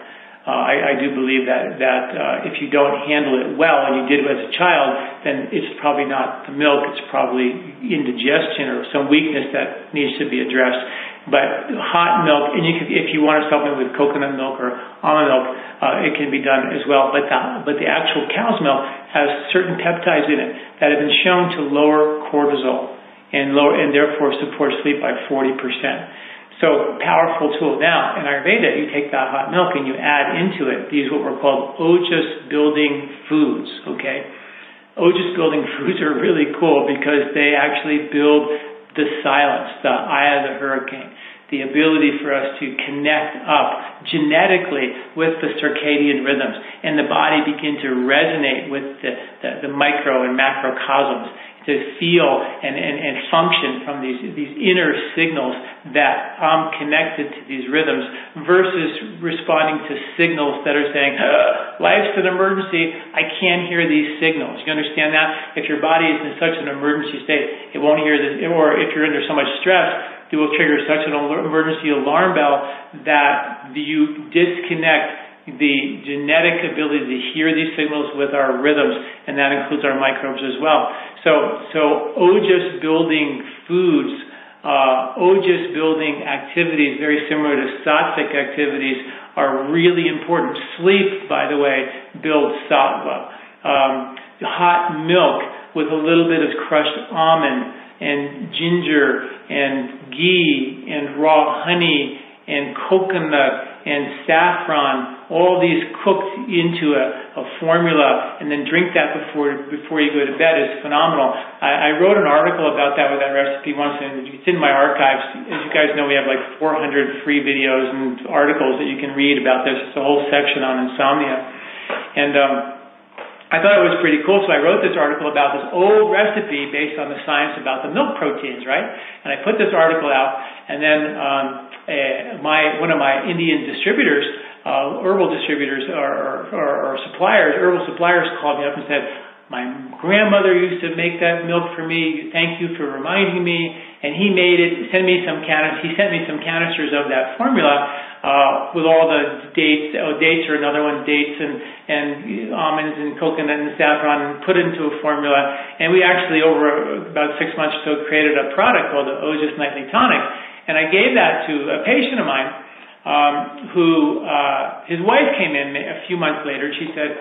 Uh, I, do believe that that uh, if you don't handle it well, and you did as a child, then it's probably not the milk. It's probably indigestion or some weakness that needs to be addressed. But hot milk, and if you want to supplement with coconut milk or almond milk, uh, it can be done as well. But but the actual cow's milk has certain peptides in it that have been shown to lower cortisol and lower, and therefore support sleep by 40 percent. So powerful tool. Now, in Ayurveda, you take that hot milk and you add into it these what were called ojas building foods, okay? Ojas building foods are really cool because they actually build the silence, the eye of the hurricane, the ability for us to connect up genetically with the circadian rhythms and the body begin to resonate with the, the, the micro and macrocosms to feel and, and, and function from these, these inner signals that I'm connected to these rhythms versus responding to signals that are saying, life's an emergency, I can't hear these signals. You understand that? If your body is in such an emergency state, it won't hear this, or if you're under so much stress, it will trigger such an emergency alarm bell that you disconnect the genetic ability to hear these signals with our rhythms, and that includes our microbes as well. So, so ojas building foods, uh, ojas building activities, very similar to sattvic activities, are really important. Sleep, by the way, builds sattva. Um, hot milk with a little bit of crushed almond and ginger and ghee and raw honey and coconut and saffron, all these cooked into a, a formula and then drink that before before you go to bed is phenomenal. I, I wrote an article about that with that recipe once, and it's in my archives. As you guys know, we have like 400 free videos and articles that you can read about this. It's a whole section on insomnia, and um, I thought it was pretty cool, so I wrote this article about this old recipe based on the science about the milk proteins, right? And I put this article out, and then um, one of my Indian distributors, uh, herbal distributors or, suppliers, herbal suppliers called me up and said, my grandmother used to make that milk for me. Thank you for reminding me. And he made it. Send me some canisters. He sent me some canisters of that formula uh, with all the dates. Oh, dates are another one. Dates and and almonds and coconut and saffron, put into a formula. And we actually, over about six months or so, created a product called the Ojas Nightly Tonic and I gave that to a patient of mine um, who, uh, his wife came in a few months later. She said,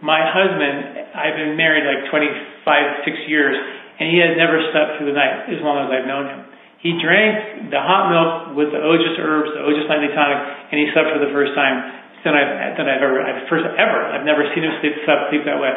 my husband, I've been married like 25, 6 years, and he has never slept through the night as long as I've known him. He drank the hot milk with the Ojas herbs, the Ojas nightly tonic, and he slept for the first time than I've, than I've ever, I've first ever. I've never seen him sleep, sleep, sleep that way,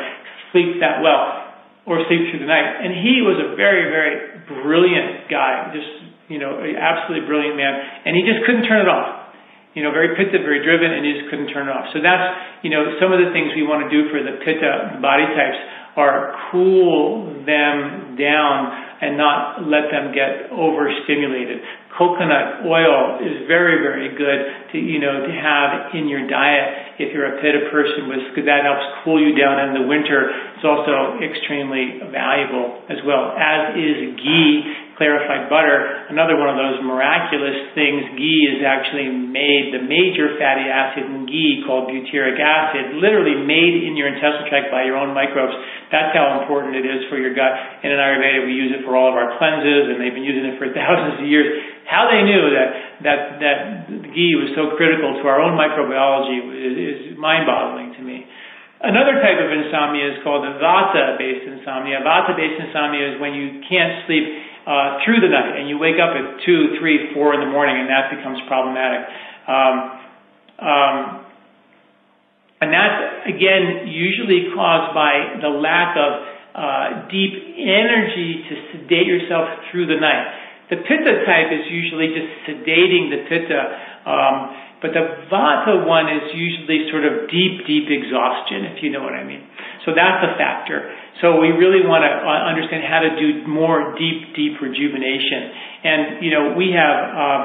sleep that well, or sleep through the night. And he was a very, very brilliant guy, just you know, absolutely brilliant man, and he just couldn't turn it off. You know, very pitta, very driven, and he just couldn't turn it off. So that's, you know, some of the things we want to do for the pitta body types are cool them down and not let them get overstimulated. Coconut oil is very, very good to, you know, to have in your diet if you're a pitta person because that helps cool you down in the winter. It's also extremely valuable as well, as is ghee clarified butter, another one of those miraculous things, ghee is actually made, the major fatty acid in ghee called butyric acid, literally made in your intestinal tract by your own microbes. That's how important it is for your gut. And in Ayurveda, we use it for all of our cleanses, and they've been using it for thousands of years. How they knew that, that, that ghee was so critical to our own microbiology is, is mind-boggling to me. Another type of insomnia is called vata-based insomnia. Vata-based insomnia is when you can't sleep uh, through the night, and you wake up at two, three, four in the morning, and that becomes problematic. Um, um, and that's again usually caused by the lack of uh, deep energy to sedate yourself through the night. The pitta type is usually just sedating the pitta. Um, but the vata one is usually sort of deep, deep exhaustion, if you know what I mean. So that's a factor. So we really want to uh, understand how to do more deep, deep rejuvenation. And, you know, we have um,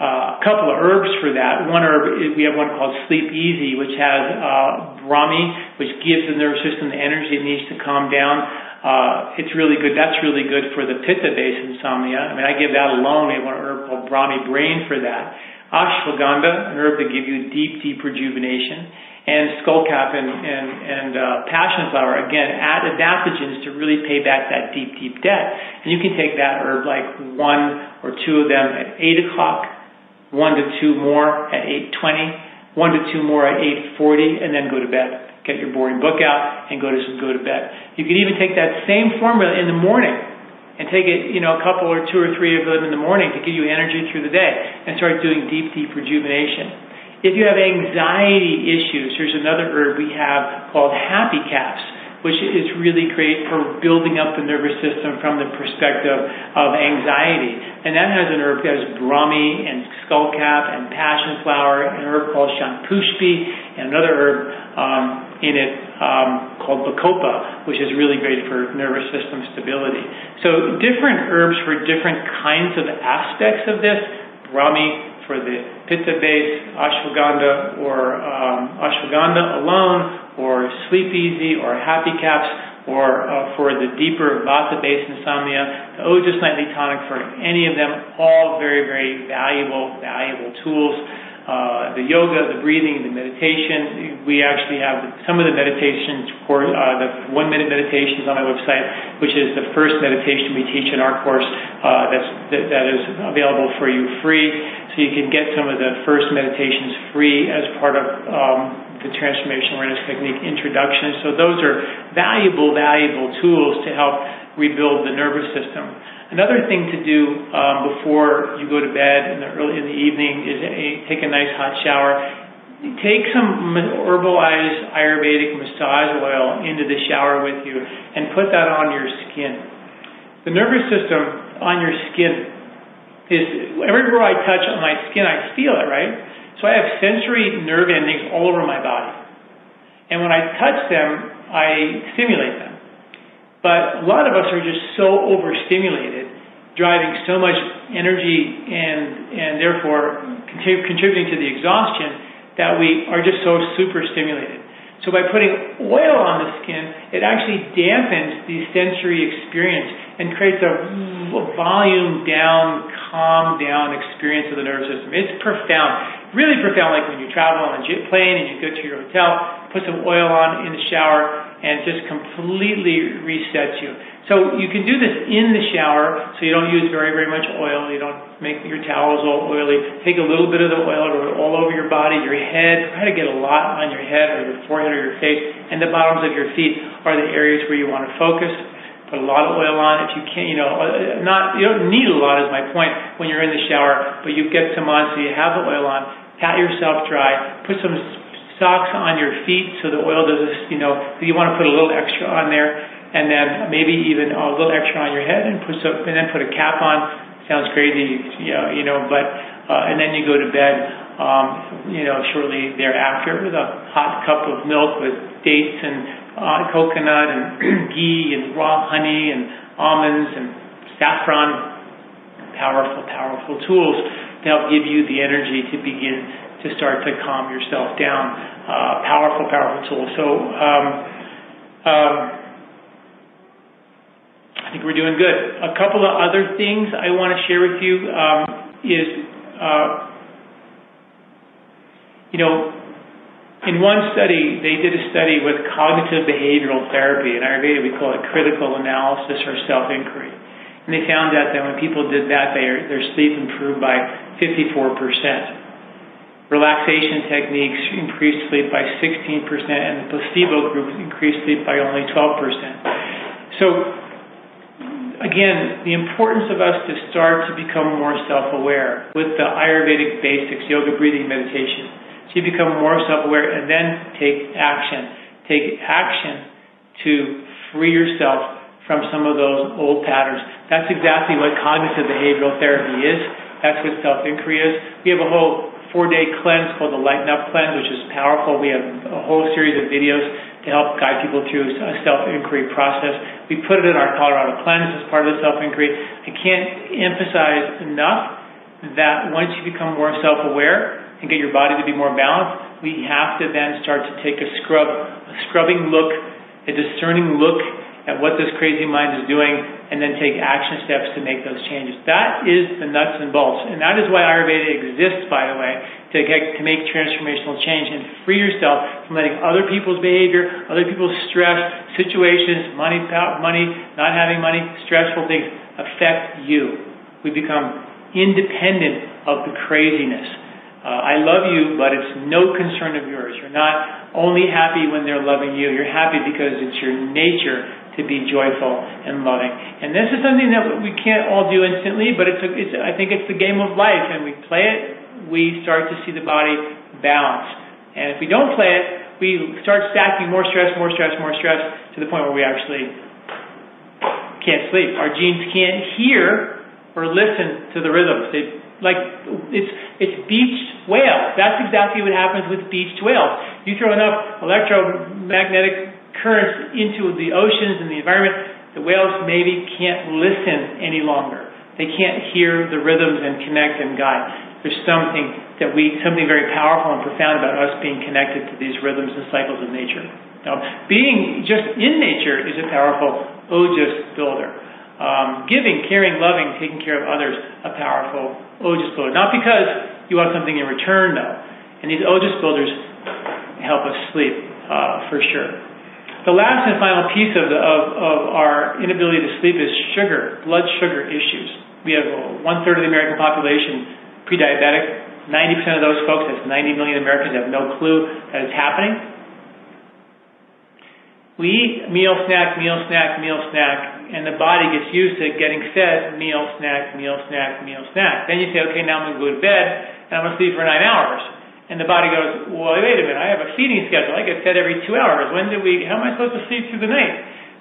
uh, a couple of herbs for that. One herb, we have one called Sleep Easy, which has uh, Brahmi, which gives the nervous system the energy it needs to calm down. Uh, it's really good. That's really good for the pitta-based insomnia. I mean, I give that alone. We have one herb called Brahmi Brain for that. Ashwagandha, an herb that gives you deep, deep rejuvenation. And skullcap and, and, and uh, passion flower, again, add adaptogens to really pay back that deep, deep debt. And you can take that herb like one or two of them at 8 o'clock, one to two more at 8.20, one to two more at 8.40, and then go to bed. Get your boring book out and go to go to bed. You can even take that same formula in the morning and take it, you know, a couple or two or three of them in the morning to give you energy through the day and start doing deep, deep rejuvenation. If you have anxiety issues, here's another herb we have called Happy Caps which is really great for building up the nervous system from the perspective of anxiety. And that has an herb that has Brahmi and skullcap and passion flower, an herb called Shankhpushpi, and another herb um, in it um, called Bacopa, which is really great for nervous system stability. So different herbs for different kinds of aspects of this. Brahmi for the pitta base, ashwagandha or um, ashwagandha alone, or sleep easy, or happy caps, or uh, for the deeper vata based insomnia, the Ojas Nightly Tonic for any of them, all very, very valuable, valuable tools uh, the yoga, the breathing, the meditation. We actually have some of the meditations for uh, the one minute meditations on my website, which is the first meditation we teach in our course uh, that's, that, that is available for you free. So you can get some of the first meditations free as part of um, the Transformation Awareness Technique introduction. So those are valuable, valuable tools to help rebuild the nervous system. Another thing to do um, before you go to bed in the early in the evening is a, take a nice hot shower. Take some herbalized Ayurvedic massage oil into the shower with you and put that on your skin. The nervous system on your skin is everywhere I touch on my skin, I feel it, right? So I have sensory nerve endings all over my body. And when I touch them, I stimulate them. But a lot of us are just so overstimulated, driving so much energy and, and therefore contributing to the exhaustion that we are just so super stimulated. So by putting oil on the skin, it actually dampens the sensory experience and creates a volume down, calm down experience of the nervous system. It's profound, really profound, like when you travel on a jet plane and you go to your hotel, put some oil on in the shower, and just completely resets you. So you can do this in the shower, so you don't use very, very much oil. You don't make your towels all oily. Take a little bit of the oil all over your body, your head. Try to get a lot on your head or your forehead or your face, and the bottoms of your feet are the areas where you want to focus. Put a lot of oil on. If you can't, you know, uh, not you don't need a lot is my point when you're in the shower, but you get some on so you have the oil on. Pat yourself dry. Put some socks on your feet so the oil doesn't, you know, you want to put a little extra on there, and then maybe even a little extra on your head, and put some, and then put a cap on. Sounds crazy, you know, you know, but uh, and then you go to bed, um, you know, shortly thereafter with a hot cup of milk with dates and uh, coconut and ghee and raw honey and almonds and saffron. Powerful, powerful tools to help give you the energy to begin to start to calm yourself down. Uh, powerful, powerful tool. So um, um, I think we're doing good. A couple of other things I want to share with you um, is, uh, you know, in one study, they did a study with cognitive behavioral therapy. In Ayurveda, we call it critical analysis or self-inquiry. And they found out that when people did that, they, their sleep improved by 54 percent. Relaxation techniques increased sleep by 16%, and the placebo group increased sleep by only 12%. So, again, the importance of us to start to become more self aware with the Ayurvedic basics, yoga, breathing, meditation. You become more self aware and then take action. Take action to free yourself from some of those old patterns. That's exactly what cognitive behavioral therapy is. That's what self inquiry is. We have a whole four day cleanse called the Lighten Up Cleanse, which is powerful. We have a whole series of videos to help guide people through a self inquiry process. We put it in our Colorado Cleanse as part of the self inquiry. I can't emphasize enough that once you become more self-aware and get your body to be more balanced, we have to then start to take a scrub, a scrubbing look, a discerning look at what this crazy mind is doing, and then take action steps to make those changes. That is the nuts and bolts, and that is why Ayurveda exists, by the way, to get, to make transformational change and free yourself from letting other people's behavior, other people's stress, situations, money, money, not having money, stressful things affect you. We become independent of the craziness. Uh, I love you, but it's no concern of yours. You're not only happy when they're loving you. You're happy because it's your nature to be joyful and loving. And this is something that we can't all do instantly, but it's, a, it's I think it's the game of life, and we play it, we start to see the body balance. And if we don't play it, we start stacking more stress, more stress, more stress to the point where we actually can't sleep. Our genes can't hear or listen to the rhythms. They like it's it's beached whale. That's exactly what happens with beached whales. You throw enough electromagnetic currents into the oceans and the environment, the whales maybe can't listen any longer. They can't hear the rhythms and connect and guide. There's something that we, something very powerful and profound about us being connected to these rhythms and cycles of nature. Now, being just in nature is a powerful ojas builder. Um, giving, caring, loving, taking care of others, a powerful ojas builder. Not because you want something in return, though. And these ojas builders help us sleep, uh, for sure. The last and final piece of, the, of, of our inability to sleep is sugar, blood sugar issues. We have one third of the American population pre-diabetic. 90% of those folks, that's 90 million Americans, have no clue that it's happening. We eat meal, snack, meal, snack, meal, snack, and the body gets used to getting fed meal, snack, meal, snack, meal, snack. Then you say, okay, now I'm going to go to bed and I'm going to sleep for nine hours. And the body goes, well, wait a minute, I have a feeding schedule. I get fed every two hours. When do we, how am I supposed to sleep through the night?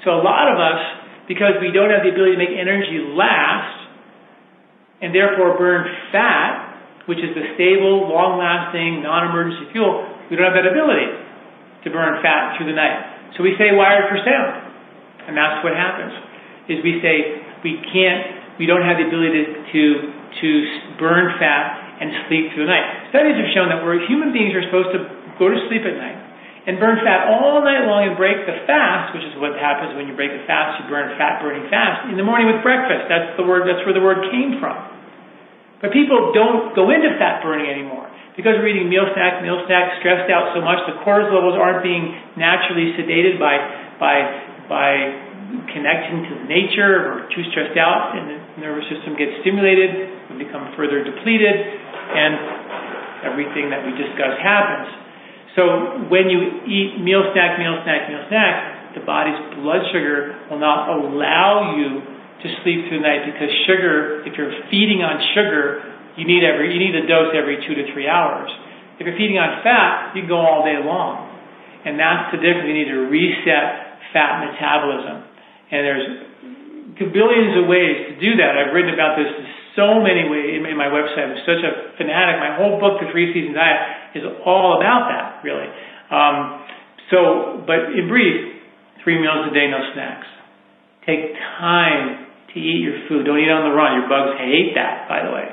So a lot of us, because we don't have the ability to make energy last, and therefore burn fat, which is the stable, long-lasting, non-emergency fuel, we don't have that ability to burn fat through the night. So we stay wired for sound. And that's what happens, is we say we can't, we don't have the ability to, to, to burn fat and sleep through the night. Studies have shown that we're human beings are supposed to go to sleep at night and burn fat all night long and break the fast, which is what happens when you break the fast, you burn fat burning fast in the morning with breakfast. That's the word that's where the word came from. But people don't go into fat burning anymore. Because we're eating meal snack, meal snack, stressed out so much, the cortisol levels aren't being naturally sedated by by by connecting to nature or too stressed out and the nervous system gets stimulated, we become further depleted, and everything that we discuss happens. So when you eat meal snack, meal snack, meal snack, the body's blood sugar will not allow you to sleep through the night because sugar, if you're feeding on sugar, you need every you need a dose every two to three hours. If you're feeding on fat, you can go all day long. And that's the difference. You need to reset fat metabolism. And there's billions of ways to do that. I've written about this so many ways in my website. I'm such a fanatic. My whole book, The Three Seasons Diet, is all about that, really. Um, so, but in brief, three meals a day, no snacks. Take time to eat your food. Don't eat on the run. Your bugs hate that, by the way.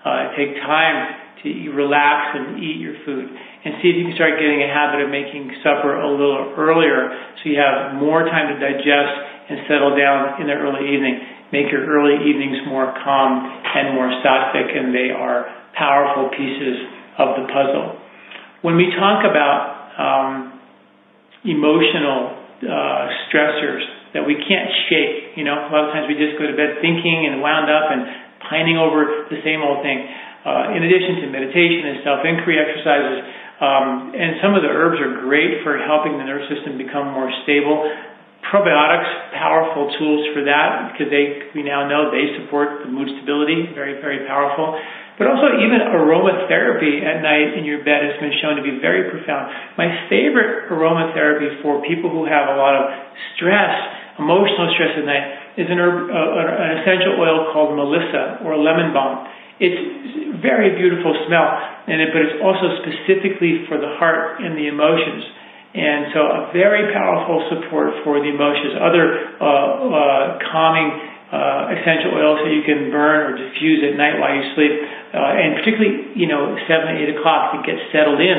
Uh, take time to relax and eat your food. And see if you can start getting a habit of making supper a little earlier so you have more time to digest and settle down in the early evening make your early evenings more calm and more sattvic, and they are powerful pieces of the puzzle. When we talk about um, emotional uh, stressors that we can't shake, you know, a lot of times we just go to bed thinking and wound up and pining over the same old thing. Uh, in addition to meditation and self-inquiry exercises, um, and some of the herbs are great for helping the nervous system become more stable. Probiotics, powerful tools for that because they, we now know they support the mood stability, very, very powerful. But also even aromatherapy at night in your bed has been shown to be very profound. My favorite aromatherapy for people who have a lot of stress, emotional stress at night, is an, herb, uh, an essential oil called melissa or lemon balm. It's very beautiful smell, and it, but it's also specifically for the heart and the emotions. And so a very powerful support for the emotions. Other uh, uh, calming uh, essential oils that you can burn or diffuse at night while you sleep uh, and particularly, you know, 7, 8 o'clock, it gets settled in.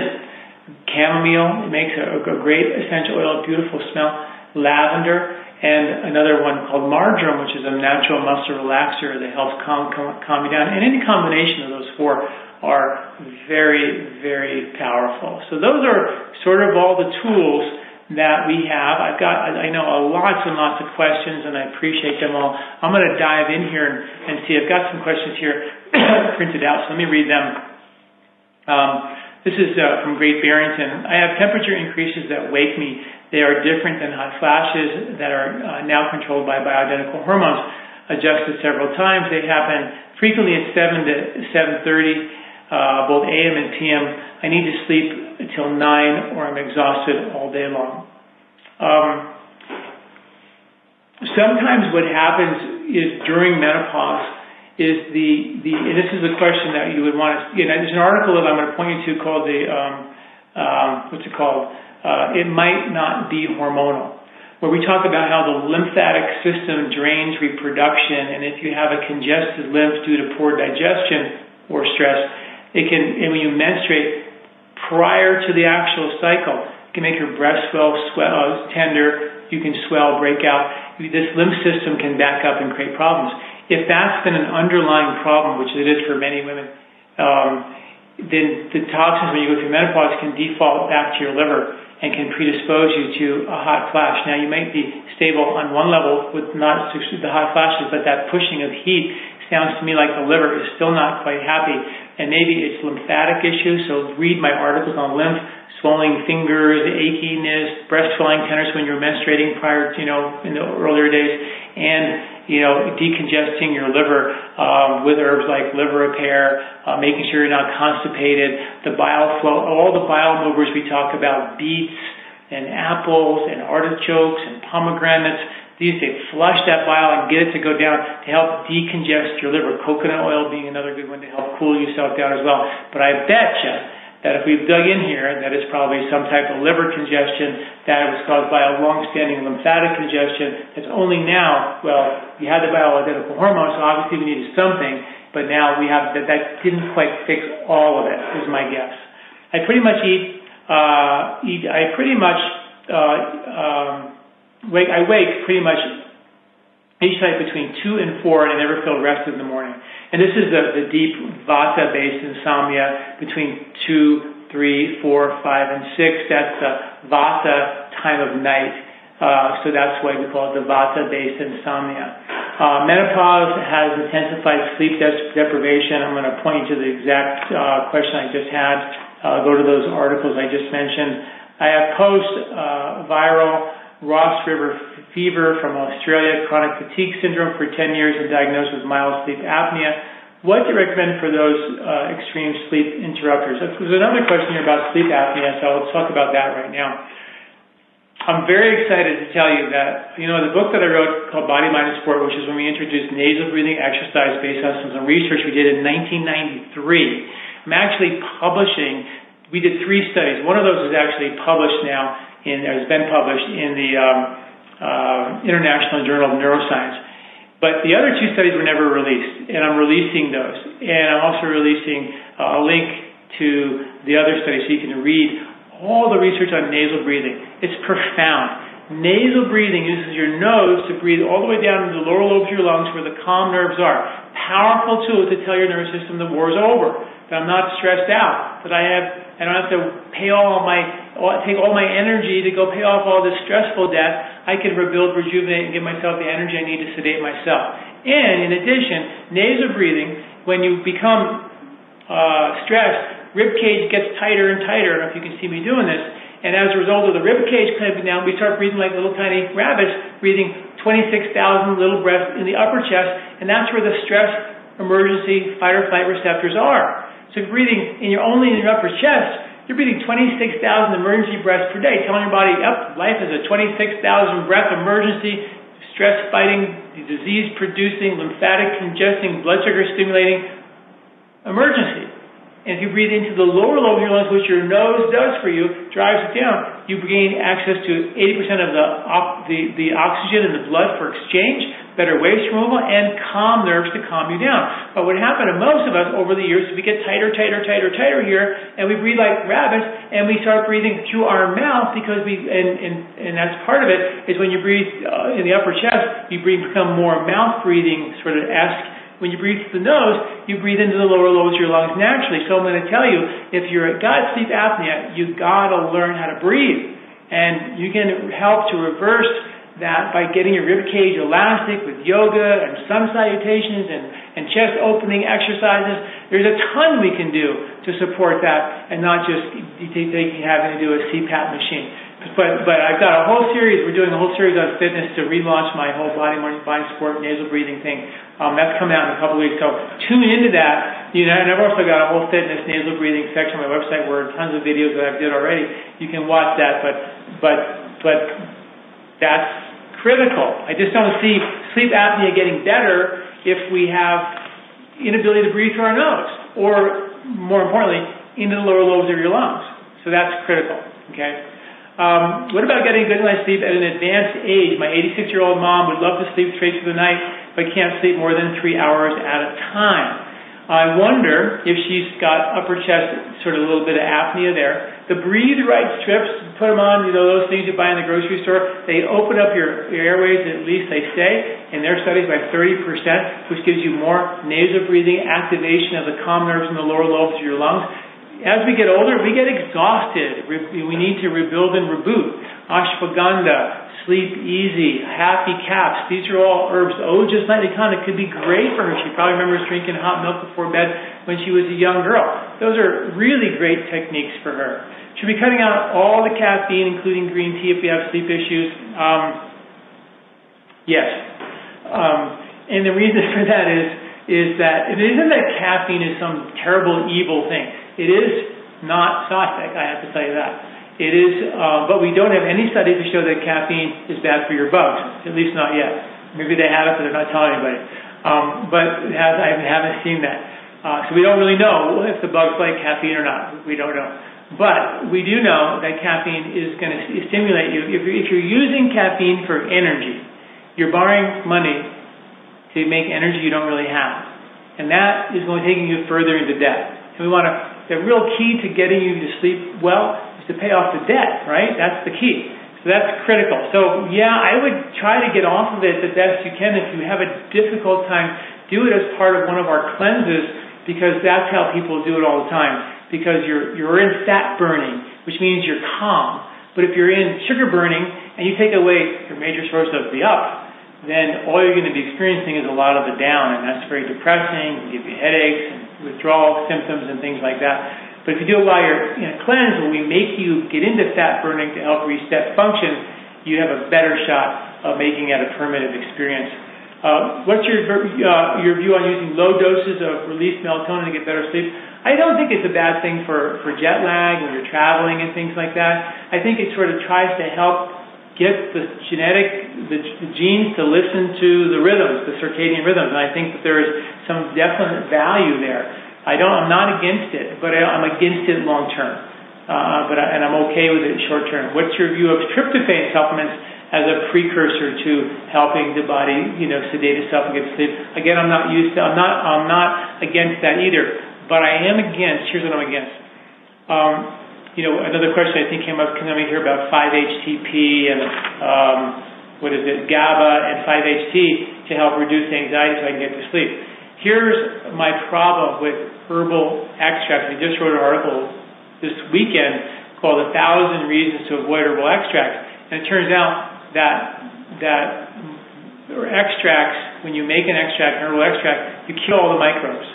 Chamomile, it makes a, a great essential oil, beautiful smell. Lavender, and another one called marjoram, which is a natural muscle relaxer that helps calm, calm, calm you down. And any combination of those four are very, very powerful. So those are sort of all the tools that we have. I've got, I know lots and lots of questions and I appreciate them all. I'm going to dive in here and, and see. I've got some questions here printed out, so let me read them. Um, this is uh, from Great Barrington. I have temperature increases that wake me. They are different than hot flashes that are uh, now controlled by bioidentical hormones. Adjusted several times. They happen frequently at 7 to 7:30 uh, both AM and PM. I need to sleep until 9 or I'm exhausted all day long. Um, sometimes what happens is during menopause is the, the and this is the question that you would want to, you know, there's an article that I'm going to point you to called the, um, um, what's it called? Uh, it might not be hormonal where we talk about how the lymphatic system drains reproduction, and if you have a congested lymph due to poor digestion or stress, it can, and when you menstruate prior to the actual cycle, it can make your breast swell, swell uh, tender. You can swell, break out. This lymph system can back up and create problems. If that's been an underlying problem, which it is for many women, um, then the toxins when you go through menopause can default back to your liver and can predispose you to a hot flash. Now you might be stable on one level with not the hot flashes, but that pushing of heat sounds to me like the liver is still not quite happy and maybe it's lymphatic issues. So read my articles on lymph, swelling fingers, achiness, breast swelling tenderness when you're menstruating prior to, you know, in the earlier days, and, you know, decongesting your liver um, with herbs like liver repair, uh, making sure you're not constipated, the bile flow, all the bile movers we talk about, beets and apples and artichokes and pomegranates, these say flush that bile and get it to go down to help decongest your liver. Coconut oil being another good one to help cool yourself down as well. But I bet you that if we've dug in here, that it's probably some type of liver congestion that was caused by a long-standing lymphatic congestion that's only now, well, you had the bioidentical hormone, so obviously we needed something, but now we have that that didn't quite fix all of it, is my guess. I pretty much eat, uh, eat I pretty much uh, um, wake, I wake pretty much each night between 2 and 4, and I never feel rested in the morning. And this is the, the deep vata-based insomnia between 2, 3, 4, 5, and 6. That's the vata time of night. Uh, so that's why we call it the vata-based insomnia. Uh, menopause has intensified sleep deprivation. I'm going to point to the exact uh, question I just had. Uh, go to those articles I just mentioned. I have post-viral uh, Ross River fever from Australia, chronic fatigue syndrome for 10 years and diagnosed with mild sleep apnea. What do you recommend for those uh, extreme sleep interrupters? There's another question here about sleep apnea, so let's talk about that right now. I'm very excited to tell you that, you know, the book that I wrote called Body, Mind, and Sport, which is when we introduced nasal breathing exercise based on some research we did in 1993. I'm actually publishing, we did three studies. One of those is actually published now in, has been published in the um, uh, International Journal of Neuroscience. But the other two studies were never released, and I'm releasing those. And I'm also releasing uh, a link to the other study so you can read all the research on nasal breathing. It's profound. Nasal breathing uses your nose to breathe all the way down into the lower lobes of your lungs where the calm nerves are. Powerful tool to tell your nervous system the war is over, that I'm not stressed out, that I have I don't have to pay all my take all my energy to go pay off all this stressful debt. I can rebuild, rejuvenate, and give myself the energy I need to sedate myself. And in addition, nasal breathing, when you become uh, stressed, rib cage gets tighter and tighter. I don't know if you can see me doing this. And as a result of the rib cage clamping down, we start breathing like little tiny rabbits, breathing 26,000 little breaths in the upper chest, and that's where the stress emergency fight or flight receptors are. So if you're breathing in your only in your upper chest, you're breathing 26,000 emergency breaths per day, telling your body, yep, life is a 26,000 breath emergency, stress fighting, disease producing, lymphatic congesting, blood sugar stimulating emergency. And if you breathe into the lower lobe of your lungs, which your nose does for you, drives it down, you gain access to 80% of the, the, the oxygen in the blood for exchange, better waste removal, and calm nerves to calm you down. But what happened to most of us over the years is we get tighter, tighter, tighter, tighter here, and we breathe like rabbits, and we start breathing through our mouth because we, and, and, and that's part of it, is when you breathe uh, in the upper chest, you breathe, become more mouth breathing, sort of esque, when you breathe through the nose, you breathe into the lower lobes of your lungs naturally. So I'm going to tell you, if you're got sleep apnea, you've got to learn how to breathe. And you can help to reverse that by getting your rib cage elastic with yoga and sun salutations and, and chest opening exercises. There's a ton we can do to support that and not just having to do a CPAP machine. But but I've got a whole series. We're doing a whole series on fitness to relaunch my whole body body sport nasal breathing thing. Um, that's coming out in a couple of weeks. So tune into that. You know, and I've also got a whole fitness nasal breathing section on my website where tons of videos that I've did already. You can watch that. But but but that's critical. I just don't see sleep apnea getting better if we have inability to breathe through our nose, or more importantly, into the lower lobes of your lungs. So that's critical. Okay. Um, what about getting good night's sleep at an advanced age? My 86 year old mom would love to sleep straight through the night, but can't sleep more than three hours at a time. I wonder if she's got upper chest, sort of a little bit of apnea there. The Breathe Right strips, put them on, you know, those things you buy in the grocery store, they open up your, your airways, at least they say, in their studies by 30%, which gives you more nasal breathing, activation of the calm nerves in the lower lobes of your lungs as we get older, we get exhausted. We need to rebuild and reboot. Ashwagandha, sleep easy, happy caps. These are all herbs. Oh, just nightly could be great for her. She probably remembers drinking hot milk before bed when she was a young girl. Those are really great techniques for her. Should be cutting out all the caffeine, including green tea, if we have sleep issues. Um, yes. Um, and the reason for that is is that it isn't that caffeine is some terrible evil thing. It is not toxic, I have to tell you that. It is, uh, but we don't have any study to show that caffeine is bad for your bugs, at least not yet. Maybe they have it, but they're not telling anybody. Um, but has, I haven't seen that. Uh, so we don't really know if the bugs like caffeine or not. We don't know. But we do know that caffeine is going to stimulate you. If if you're using caffeine for energy, you're borrowing money to make energy you don't really have. And that is going to take you further into debt. And we want to the real key to getting you to sleep well is to pay off the debt, right? That's the key. So that's critical. So yeah, I would try to get off of it the best you can. If you have a difficult time, do it as part of one of our cleanses because that's how people do it all the time. Because you're you're in fat burning, which means you're calm. But if you're in sugar burning and you take away your major source of the up, then all you're going to be experiencing is a lot of the down, and that's very depressing, give you headaches and withdrawal symptoms and things like that. But if you do it while you're in a cleanse, when we make you get into fat burning to help reset function, you have a better shot of making it a permanent experience. Uh, what's your uh, your view on using low doses of released melatonin to get better sleep? I don't think it's a bad thing for, for jet lag when you're traveling and things like that. I think it sort of tries to help get the genetic, the, the genes to listen to the rhythms, the circadian rhythms, and I think that there is some definite value there. I don't, I'm not against it, but I, I'm against it long term. Uh, but I, and I'm okay with it short term. What's your view of tryptophan supplements as a precursor to helping the body, you know, sedate itself and get sleep? Again, I'm not used to, I'm not, I'm not against that either. But I am against. Here's what I'm against. Um, you know, another question I think came up coming here about 5-HTP and um, what is it, GABA and 5-HT to help reduce anxiety so I can get to sleep. Here's my problem with herbal extracts. I just wrote an article this weekend called "A Thousand Reasons to Avoid Herbal Extracts," and it turns out that that extracts, when you make an extract, an herbal extract, you kill all the microbes.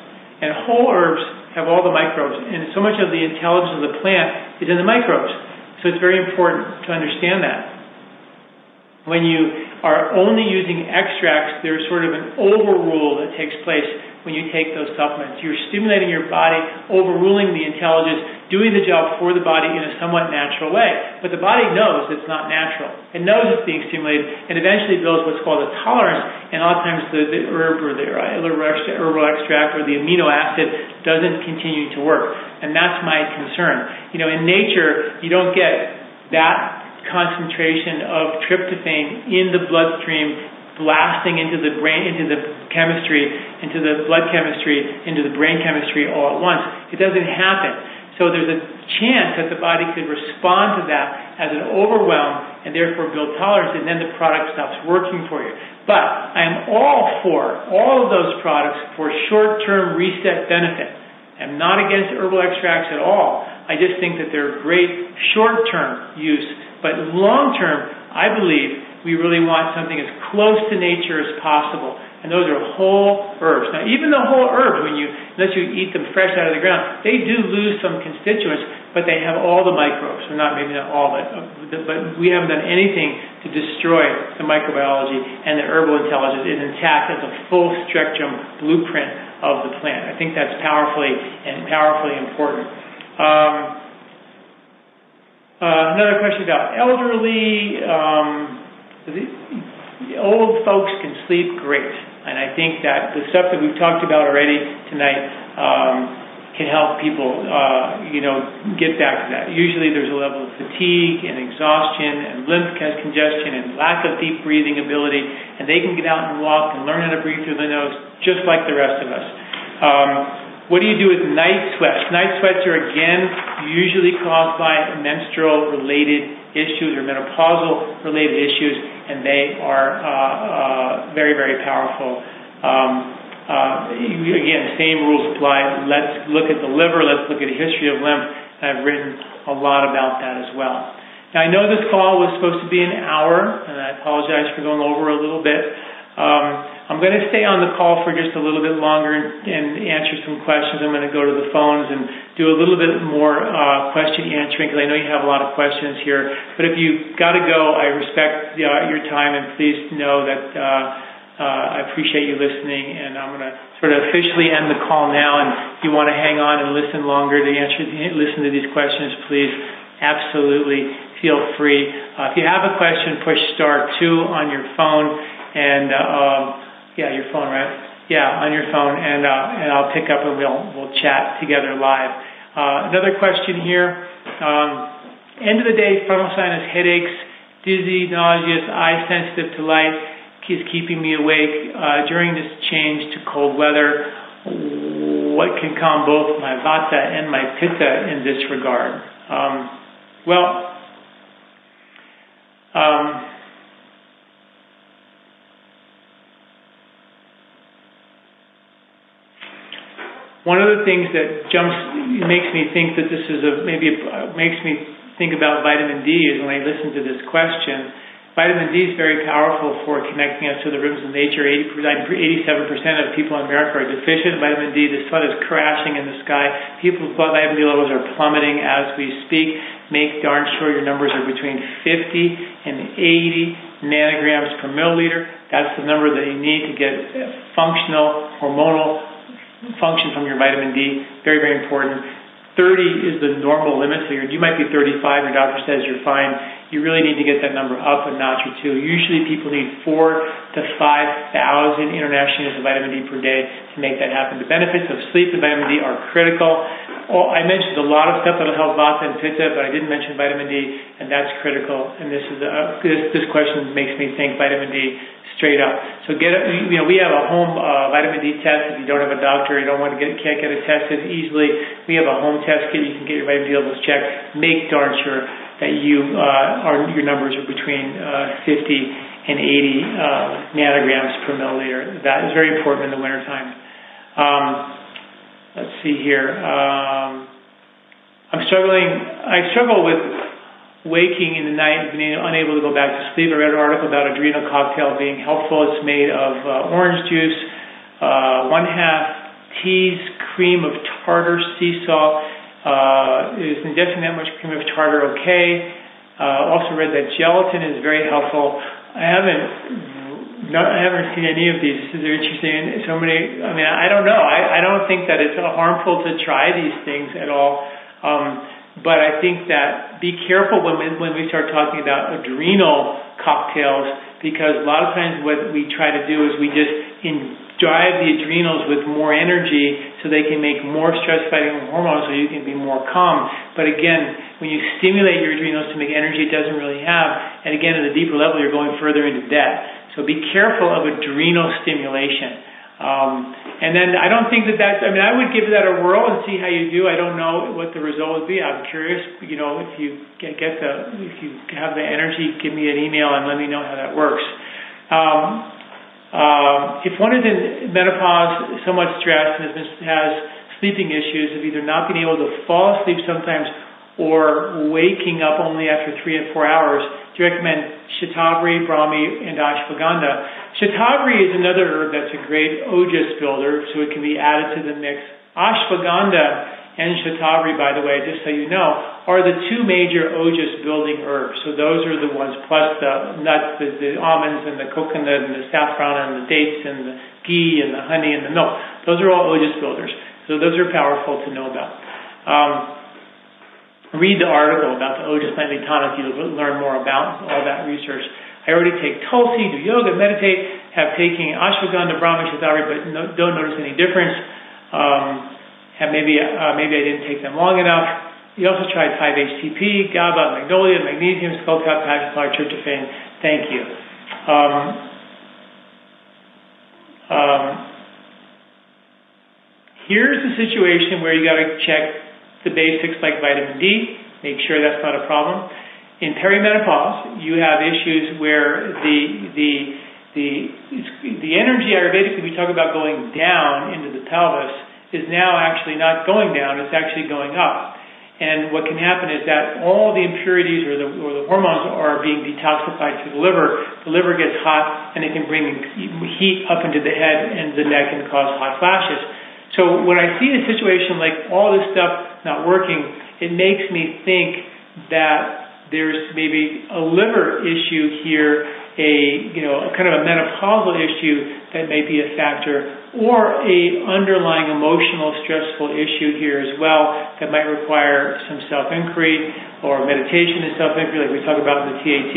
And whole herbs have all the microbes, and so much of the intelligence of the plant is in the microbes. So it's very important to understand that. When you are only using extracts, there's sort of an overrule that takes place when you take those supplements. You're stimulating your body, overruling the intelligence, doing the job for the body in a somewhat natural way. But the body knows it's not natural. It knows it's being stimulated, and eventually builds what's called a tolerance, and a lot of times the, the herb or the herbal extract or the amino acid doesn't continue to work. And that's my concern. You know, in nature, you don't get that concentration of tryptophan in the bloodstream blasting into the brain, into the chemistry, into the blood chemistry, into the brain chemistry all at once. It doesn't happen. So there's a chance that the body could respond to that as an overwhelm and therefore build tolerance, and then the product stops working for you. But I am all for all of those products for short-term reset benefit. I'm not against herbal extracts at all. I just think that they're great short-term use, but long-term, I believe we really want something as close to nature as possible. And those are whole herbs. Now, even the whole herbs, when you, unless you eat them fresh out of the ground, they do lose some constituents, but they have all the microbes. Or not, maybe not all, but, but we haven't done anything to destroy the microbiology, and the herbal intelligence is intact as a full spectrum blueprint of the plant. I think that's powerfully and powerfully important. Um, uh, another question about elderly. Um, the old folks can sleep great. And I think that the stuff that we've talked about already tonight um, can help people, uh, you know, get back to that. Usually there's a level of fatigue and exhaustion and lymph congestion and lack of deep breathing ability, and they can get out and walk and learn how to breathe through the nose just like the rest of us. Um, what do you do with night sweats? Night sweats are again usually caused by menstrual related issues or menopausal related issues, and they are uh, uh, very, very powerful. Um, uh, again, same rules apply. Let's look at the liver, let's look at a history of lymph, I've written a lot about that as well. Now, I know this call was supposed to be an hour, and I apologize for going over a little bit. Um, I'm going to stay on the call for just a little bit longer and, answer some questions. I'm going to go to the phones and do a little bit more uh, question answering because I know you have a lot of questions here. But if you've got to go, I respect uh, your time and please know that uh, uh, I appreciate you listening. And I'm going to sort of officially end the call now. And if you want to hang on and listen longer to answer, listen to these questions, please absolutely feel free. Uh, if you have a question, push star two on your phone and. Um, yeah, your phone, right? Yeah, on your phone, and uh, and I'll pick up and we'll we'll chat together live. Uh, another question here. Um, end of the day, frontal sinus headaches, dizzy, nauseous, eye sensitive to light is keeping me awake uh, during this change to cold weather. What can calm both my vata and my pitta in this regard? Um, well, um, One of the things that jumps makes me think that this is a maybe makes me think about vitamin D is when I listen to this question. Vitamin D is very powerful for connecting us to the rhythms of nature. 87% of people in America are deficient in vitamin D. The sun is crashing in the sky. People's blood vitamin D levels are plummeting as we speak. Make darn sure your numbers are between 50 and 80 nanograms per milliliter. That's the number that you need to get functional hormonal function from your vitamin D. Very, very important. 30 is the normal limit, so you might be 35, your doctor says you're fine. You really need to get that number up a notch or two. Usually people need four to 5,000 international units of vitamin D per day to make that happen. The benefits of sleep and vitamin D are critical. Oh, I mentioned a lot of stuff that'll help Vata and Pitta, but I didn't mention vitamin D, and that's critical. And this is a, this, this question makes me think vitamin D straight up. So get a, you know we have a home uh, vitamin D test. If you don't have a doctor, you don't want to get can't get it tested easily. We have a home test kit. You can get your vitamin D levels checked. Make darn sure that you uh, are your numbers are between uh, 50 and 80 uh, nanograms per milliliter. That is very important in the wintertime. Um, let's see here. Um, I'm struggling. I struggle with waking in the night and being unable to go back to sleep. I read an article about adrenal cocktail being helpful. It's made of uh, orange juice, uh, one half teas, cream of tartar, sea salt. Uh, is ingesting that much cream of tartar okay? Uh, also read that gelatin is very helpful. I haven't, not, I haven't seen any of these. This is interesting. So many, I mean, I don't know. I, I don't think that it's harmful to try these things at all. Um, but I think that be careful when we, when we start talking about adrenal cocktails because a lot of times what we try to do is we just in, drive the adrenals with more energy so they can make more stress fighting hormones so you can be more calm. But again, when you stimulate your adrenals to make energy it doesn't really have, and again at a deeper level you're going further into debt. So be careful of adrenal stimulation. Um, and then I don't think that that's, I mean, I would give that a whirl and see how you do. I don't know what the result would be. I'm curious, you know, if you get, get the, if you have the energy, give me an email and let me know how that works. Um, uh, if one is in menopause, somewhat stressed, and has, has sleeping issues of either not being able to fall asleep sometimes or waking up only after three and four hours, do you recommend Shatavari, Brahmi, and Ashwagandha? Shatavari is another herb that's a great ojas builder, so it can be added to the mix. Ashwagandha and Shatavari, by the way, just so you know, are the two major ojas building herbs. So those are the ones, plus the nuts, the, the almonds, and the coconut, and the saffron, and the dates, and the ghee, and the honey, and the milk. Those are all ojas builders. So those are powerful to know about. Um, read the article about the ojas nightly tonic. You'll learn more about all that research. I already take Tulsi, do yoga, meditate, have taken ashwagandha, brahmi, shatavari, but no, don't notice any difference. Um, have maybe uh, maybe I didn't take them long enough. You also tried 5-HTP, GABA, magnolia, magnesium, skullcap, passion tryptophan. Thank you. Um, um, here's the situation where you got to check the basics like vitamin D, make sure that's not a problem in perimenopause, you have issues where the the the the energy Ayurvedically we talk about going down into the pelvis is now actually not going down; it's actually going up. And what can happen is that all the impurities or the, or the hormones are being detoxified through the liver. The liver gets hot and it can bring heat up into the head and the neck and cause hot flashes. So when I see a situation like all this stuff not working, it makes me think that there's maybe a liver issue here, a you know a kind of a menopausal issue that may be a factor, or a underlying emotional stressful issue here as well that might require some self-inquiry or meditation and self-inquiry, like we talk about in the TAT,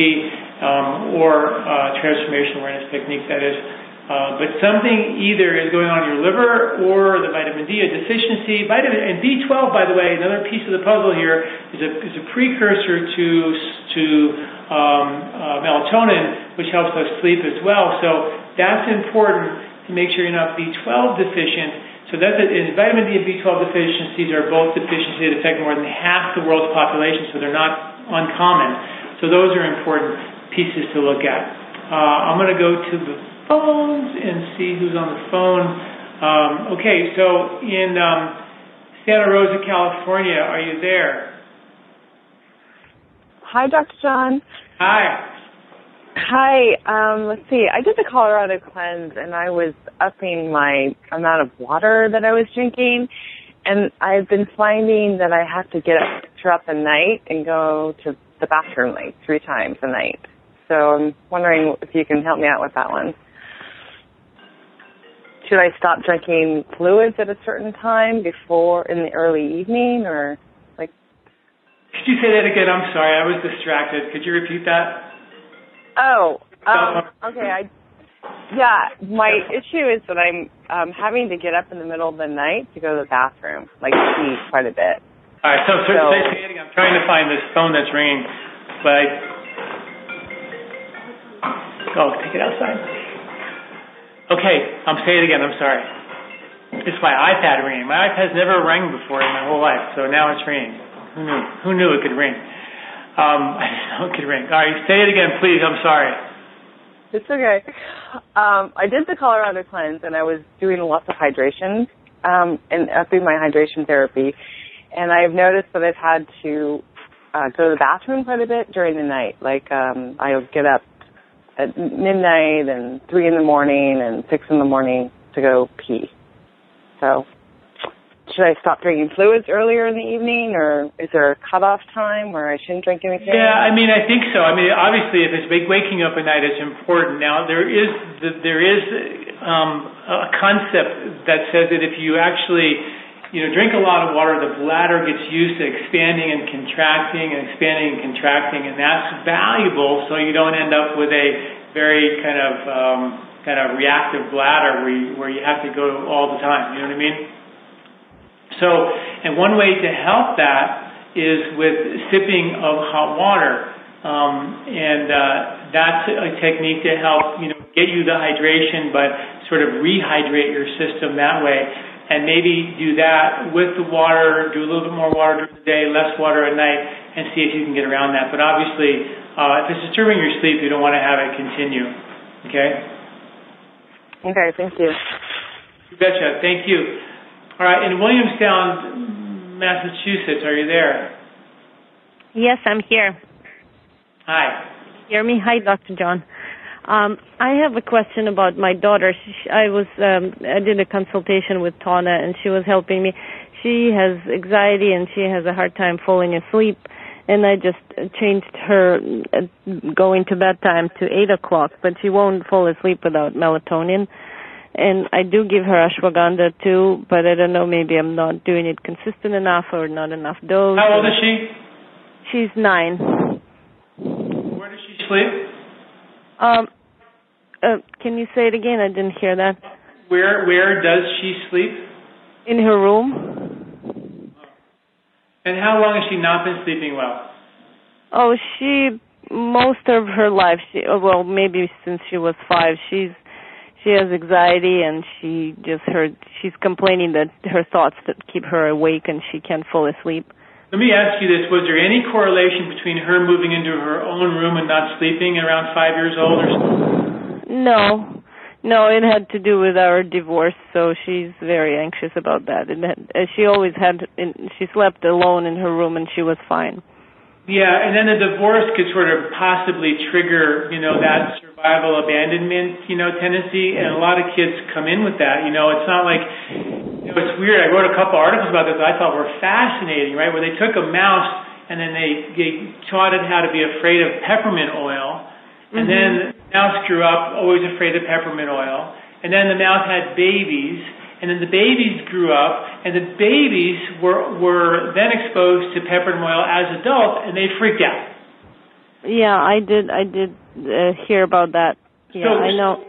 um, or uh, transformation awareness technique that is uh, but something either is going on in your liver or the vitamin D, a deficiency. Vitamin and B12, by the way, another piece of the puzzle here is a, is a precursor to to um, uh, melatonin, which helps us sleep as well. So that's important to make sure you're not B12 deficient. So that is vitamin D and B12 deficiencies are both deficiencies that affect more than half the world's population, so they're not uncommon. So those are important pieces to look at. Uh, I'm going to go to the phones and see who's on the phone. Um, okay, so in um, Santa Rosa, California, are you there? Hi, Dr. John. Hi. Hi. Um, let's see. I did the Colorado cleanse, and I was upping my amount of water that I was drinking. And I've been finding that I have to get up throughout the night and go to the bathroom like three times a night. So I'm wondering if you can help me out with that one should I stop drinking fluids at a certain time before in the early evening or like Could you say that again? I'm sorry, I was distracted. Could you repeat that? Oh, um, okay. I yeah, my issue is that I'm um having to get up in the middle of the night to go to the bathroom, like pee quite a bit. All right, so, so, so I'm trying to find this phone that's ringing, but I, oh, take it outside. Okay, I'm saying it again. I'm sorry. It's my iPad ringing. My iPad's never rang before in my whole life, so now it's ringing. Who knew? Who knew it could ring? Um, I didn't know it could ring. All right, say it again, please. I'm sorry. It's okay. Um, I did the Colorado cleanse, and I was doing lots of hydration um, and upping my hydration therapy. And I've noticed that I've had to uh, go to the bathroom quite a bit during the night. Like um, I'll get up at midnight and three in the morning and six in the morning to go pee. So should I stop drinking fluids earlier in the evening, or is there a cutoff time where I shouldn't drink anything? Yeah, I mean, I think so. I mean, obviously, if it's waking up at night, it's important. Now, there is there is um, a concept that says that if you actually you know, drink a lot of water, the bladder gets used to expanding and contracting and expanding and contracting, and that's valuable so you don't end up with a very kind of um, kind of reactive bladder where you, where you have to go all the time. You know what I mean? So, and one way to help that is with sipping of hot water, um, and uh, that's a technique to help you know get you the hydration, but sort of rehydrate your system that way and maybe do that with the water, do a little bit more water during the day, less water at night, and see if you can get around that. But obviously, uh, if it's disturbing your sleep, you don't want to have it continue. Okay? Okay, thank you. You betcha. Thank you. All right, in Williamstown, Massachusetts, are you there? Yes, I'm here. Hi. Hear me? Hi, Dr. John. Um, I have a question about my daughter. She, I was um, I did a consultation with Tana, and she was helping me. She has anxiety, and she has a hard time falling asleep. And I just changed her uh, going to bedtime to eight o'clock, but she won't fall asleep without melatonin. And I do give her ashwagandha too, but I don't know. Maybe I'm not doing it consistent enough or not enough dose. How old is she? She's nine. Where does she sleep? Um, uh, can you say it again? I didn't hear that. Where Where does she sleep? In her room. And how long has she not been sleeping well? Oh, she most of her life. She oh, well, maybe since she was five. She's she has anxiety and she just heard she's complaining that her thoughts that keep her awake and she can't fall asleep. Let me ask you this: Was there any correlation between her moving into her own room and not sleeping around five years old, or? No, no, it had to do with our divorce. So she's very anxious about that. And uh, she always had. She slept alone in her room, and she was fine. Yeah, and then the divorce could sort of possibly trigger, you know, that survival abandonment, you know, tendency, and a lot of kids come in with that. You know, it's not like, you know, it's weird. I wrote a couple articles about this that I thought were fascinating, right? Where they took a mouse and then they, they taught it how to be afraid of peppermint oil, and mm-hmm. then the mouse grew up always afraid of peppermint oil, and then the mouse had babies and then the babies grew up, and the babies were were then exposed to peppermint oil as adults, and they freaked out. Yeah, I did. I did uh, hear about that. Yeah, so, I know.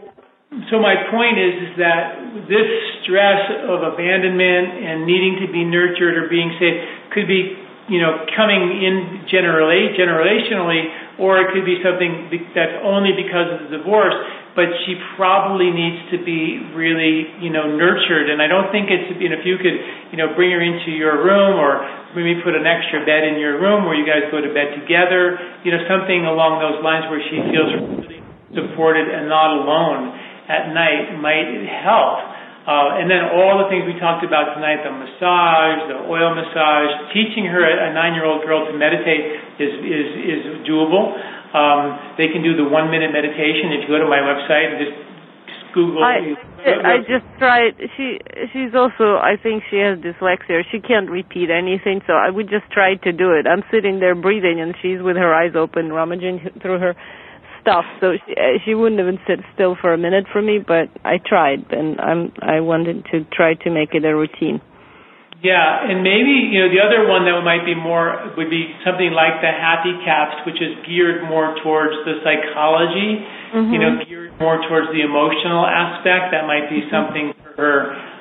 So my point is, is that this stress of abandonment and needing to be nurtured or being safe could be, you know, coming in generally, generationally, or it could be something that's only because of the divorce but she probably needs to be really, you know, nurtured. And I don't think it's, you know, if you could, you know, bring her into your room or maybe put an extra bed in your room where you guys go to bed together, you know, something along those lines where she feels really supported and not alone at night might help. Uh, and then all the things we talked about tonight, the massage, the oil massage, teaching her a nine-year-old girl to meditate is, is, is doable. Um, they can do the one minute meditation. If you go to my website and just, just Google. I, I just tried. She she's also. I think she has dyslexia. She can't repeat anything. So I would just try to do it. I'm sitting there breathing, and she's with her eyes open, rummaging through her stuff. So she, she wouldn't even sit still for a minute for me. But I tried, and I'm I wanted to try to make it a routine. Yeah, and maybe you know the other one that might be more would be something like the Happy Caps, which is geared more towards the psychology. Mm-hmm. You know, geared more towards the emotional aspect. That might be mm-hmm. something for her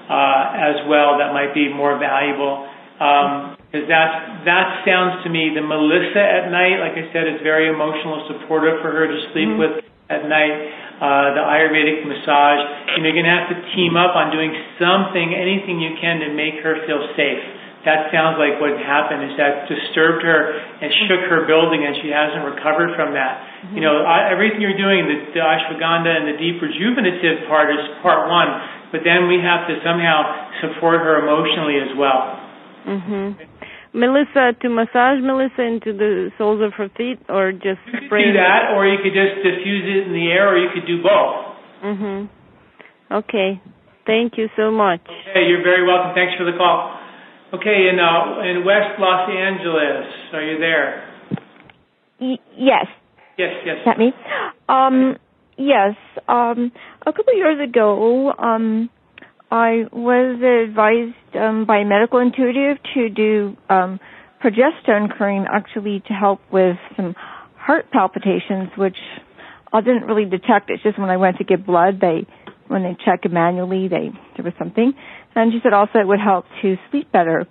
uh, as well. That might be more valuable. Because um, that that sounds to me the Melissa at night, like I said, is very emotional, supportive for her to sleep mm-hmm. with at night uh, the Ayurvedic massage. You know, you're going to have to team up on doing something, anything you can to make her feel safe. That sounds like what happened is that disturbed her and shook her building, and she hasn't recovered from that. Mm-hmm. You know, everything you're doing, the, the ashwagandha and the deep rejuvenative part is part one, but then we have to somehow support her emotionally as well. Mm-hmm. Melissa to massage Melissa into the soles of her feet, or just you spray. could do that, or you could just diffuse it in the air, or you could do both. Mhm. Okay. Thank you so much. Okay, you're very welcome. Thanks for the call. Okay, in, uh, in West Los Angeles, are you there? Y- yes, Yes, yes. is that me? Um, yes. Um, a couple of years ago, um, I was advised um, by Medical Intuitive to do um, progesterone cream, actually to help with some heart palpitations, which I didn't really detect. It's just when I went to get blood, they when they check manually, they there was something. And she said also it would help to sleep better.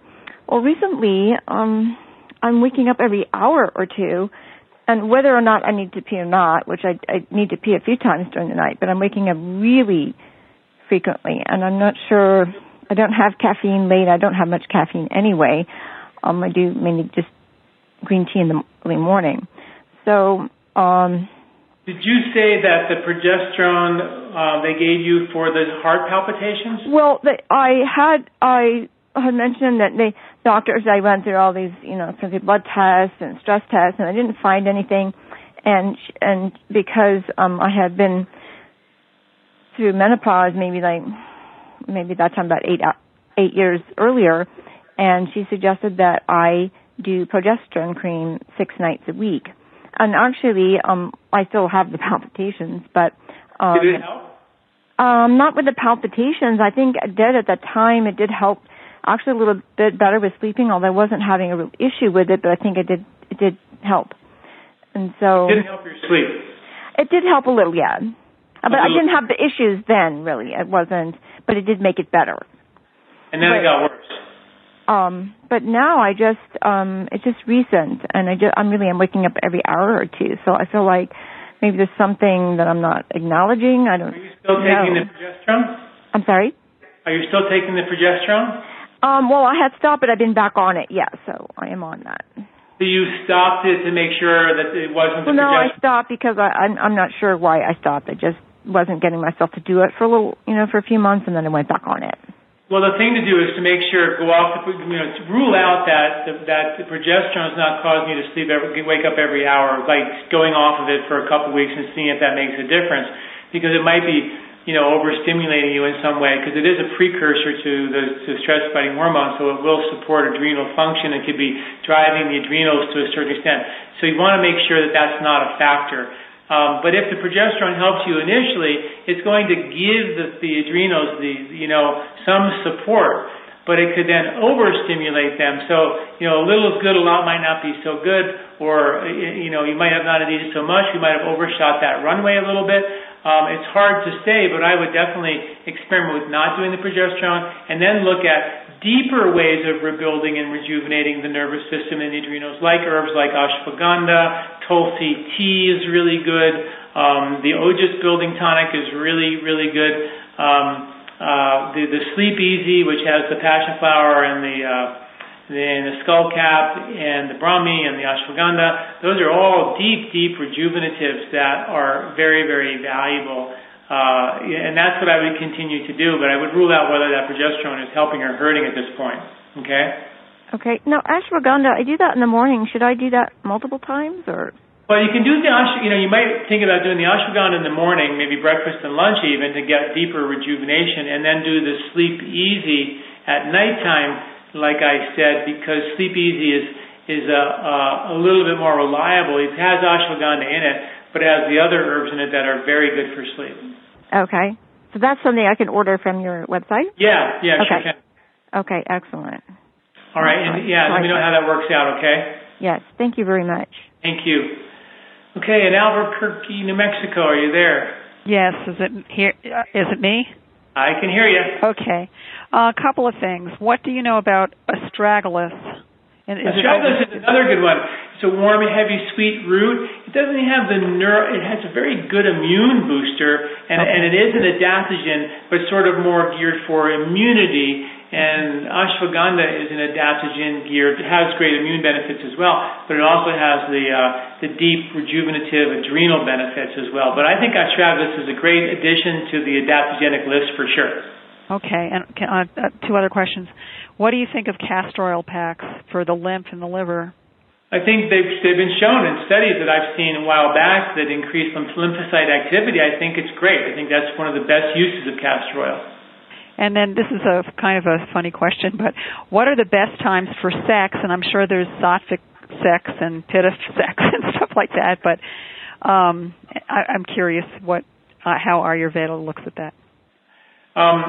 Well, recently, um, I'm waking up every hour or two and whether or not I need to pee or not, which I, I need to pee a few times during the night, but I'm waking up really frequently, and I'm not sure. I don't have caffeine late. I don't have much caffeine anyway. Um, I do mainly just green tea in the early morning. So, um, Did you say that the progesterone uh, they gave you for the heart palpitations? well, the, I had I had mentioned that the doctors I went through all these, you know, the blood tests and stress tests, and I didn't find anything. And sh- and because um I had been through menopause, maybe like maybe that time about eight eight years earlier, and she suggested that I do progesterone cream six nights a week. And actually, um, I still have the palpitations, but um, Did it help? um, not with the palpitations. I think it did at the time. It did help actually a little bit better with sleeping, although I wasn't having a real issue with it, but I think it did it did help. And so Didn't help your sleep. it did help a little, yeah. But I didn't have the issues then, really. It wasn't, but it did make it better. And then it got worse. Um, but now I just, um, it's just recent, and I just, I'm really, I'm waking up every hour or two, so I feel like maybe there's something that I'm not acknowledging. I don't Are you still taking know. the progesterone? I'm sorry. Are you still taking the progesterone? Um, well, I had stopped, but I've been back on it. Yeah, so I am on that. So you stopped it to make sure that it wasn't the Well, no, I stopped because I, I'm, I'm not sure why I stopped. I just wasn't getting myself to do it for a little, you know, for a few months, and then I went back on it. Well, the thing to do is to make sure go off the you know to rule out that the, that the progesterone is not causing you to sleep every, wake up every hour, like going off of it for a couple of weeks and seeing if that makes a difference, because it might be you know overstimulating you in some way because it is a precursor to the to stress fighting hormone, so it will support adrenal function and could be driving the adrenals to a certain extent. So you want to make sure that that's not a factor. Um, but if the progesterone helps you initially, it's going to give the, the adrenals the you know some support, but it could then overstimulate them. So you know a little is good, a lot might not be so good, or you know you might have not needed so much. You might have overshot that runway a little bit. Um, it's hard to say, but I would definitely experiment with not doing the progesterone, and then look at deeper ways of rebuilding and rejuvenating the nervous system and the adrenals, like herbs like ashwagandha, tulsi tea is really good. Um, the Ojas building tonic is really, really good. Um, uh, the, the Sleep Easy, which has the passion flower and the, uh, and the skull cap and the Brahmi and the ashwagandha, those are all deep, deep rejuvenatives that are very, very valuable. Uh, and that's what I would continue to do, but I would rule out whether that progesterone is helping or hurting at this point. Okay? Okay. Now, ashwagandha, I do that in the morning. Should I do that multiple times, or? Well, you can do the ash. You know, you might think about doing the ashwagandha in the morning, maybe breakfast and lunch even, to get deeper rejuvenation, and then do the sleep easy at nighttime, like I said, because sleep easy is is a, a, a little bit more reliable. It has ashwagandha in it, but it has the other herbs in it that are very good for sleep. Okay. So that's something I can order from your website? Yeah, yeah, sure Okay. can. Okay, excellent. All right, and yeah, let me know how that works out. Okay. Yes, thank you very much. Thank you. Okay, in Albuquerque, New Mexico, are you there? Yes, is it here? Uh, is it me? I can hear you. Okay. A couple of things. What do you know about astragalus? And is Astragalus is another good one. It's a warm, heavy, sweet root. It doesn't have the neuro. It has a very good immune booster, and, Okay. and it is an adaptogen, but sort of more geared for immunity. And ashwagandha is an adaptogen geared. It has great immune benefits as well, but it also has the uh, the deep rejuvenative adrenal benefits as well. But I think astragalus is a great addition to the adaptogenic list for sure. Okay, and can- uh, uh, two other questions. What do you think of castor oil packs for the lymph and the liver? I think they've, they've been shown in studies that I've seen a while back that increase lymph- lymphocyte activity. I think it's great. I think that's one of the best uses of castor oil. And then this is a kind of a funny question, but what are the best times for sex? And I'm sure there's sattvic sex and pitta sex and stuff like that, but um, I, I'm curious what uh, how Ayurveda looks at that. Um,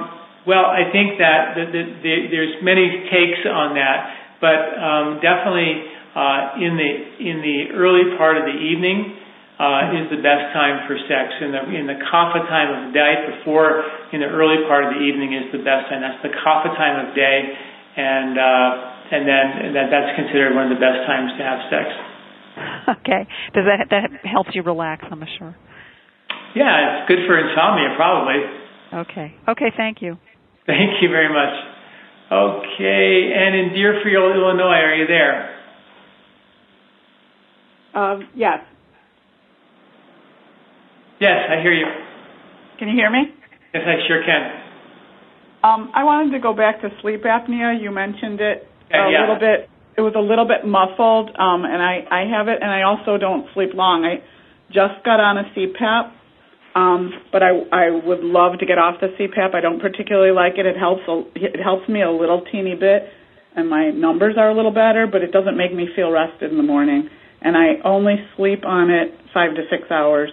well, I think that the, the, the, there's many takes on that, but um, definitely uh, in the in the early part of the evening uh, is the best time for sex. In the in the kapha time of the day, before in the early part of the evening is the best time. That's the kapha time of day, and uh, and then that that's considered one of the best times to have sex. Okay, does that that helps you relax? I'm sure. Yeah, it's good for insomnia, probably. Okay. Okay. Thank you. Thank you very much. Okay, and in Deerfield, Illinois, are you there? Um, yes. Yes, I hear you. Can you hear me? Yes, I sure can. Um, I wanted to go back to sleep apnea. You mentioned it Okay, a yeah. little bit. It was a little bit muffled, um, and I, I have it, and I also don't sleep long. I just got on a CPAP, um, but I, I would love to get off the CPAP. I don't particularly like it. It helps a, it helps me a little teeny bit, and my numbers are a little better, but it doesn't make me feel rested in the morning. And I only sleep on it five to six hours.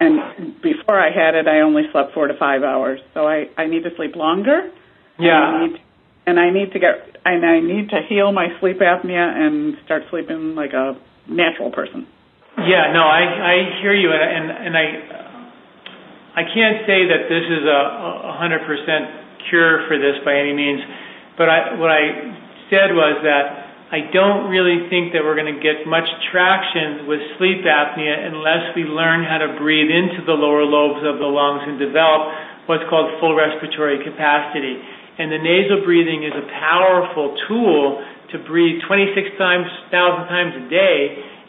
And before I had it, I only slept four to five hours. So I, I need to sleep longer. And I Yeah. need, and I need to get and I need to heal my sleep apnea and start sleeping like a natural person. Yeah, no, I I hear you, and and, and I I can't say that this is a a hundred percent cure for this by any means, but what I said was that I don't really think that we're going to get much traction with sleep apnea unless we learn how to breathe into the lower lobes of the lungs and develop what's called full respiratory capacity. And the nasal breathing is a powerful tool to breathe 26 times, thousand times a day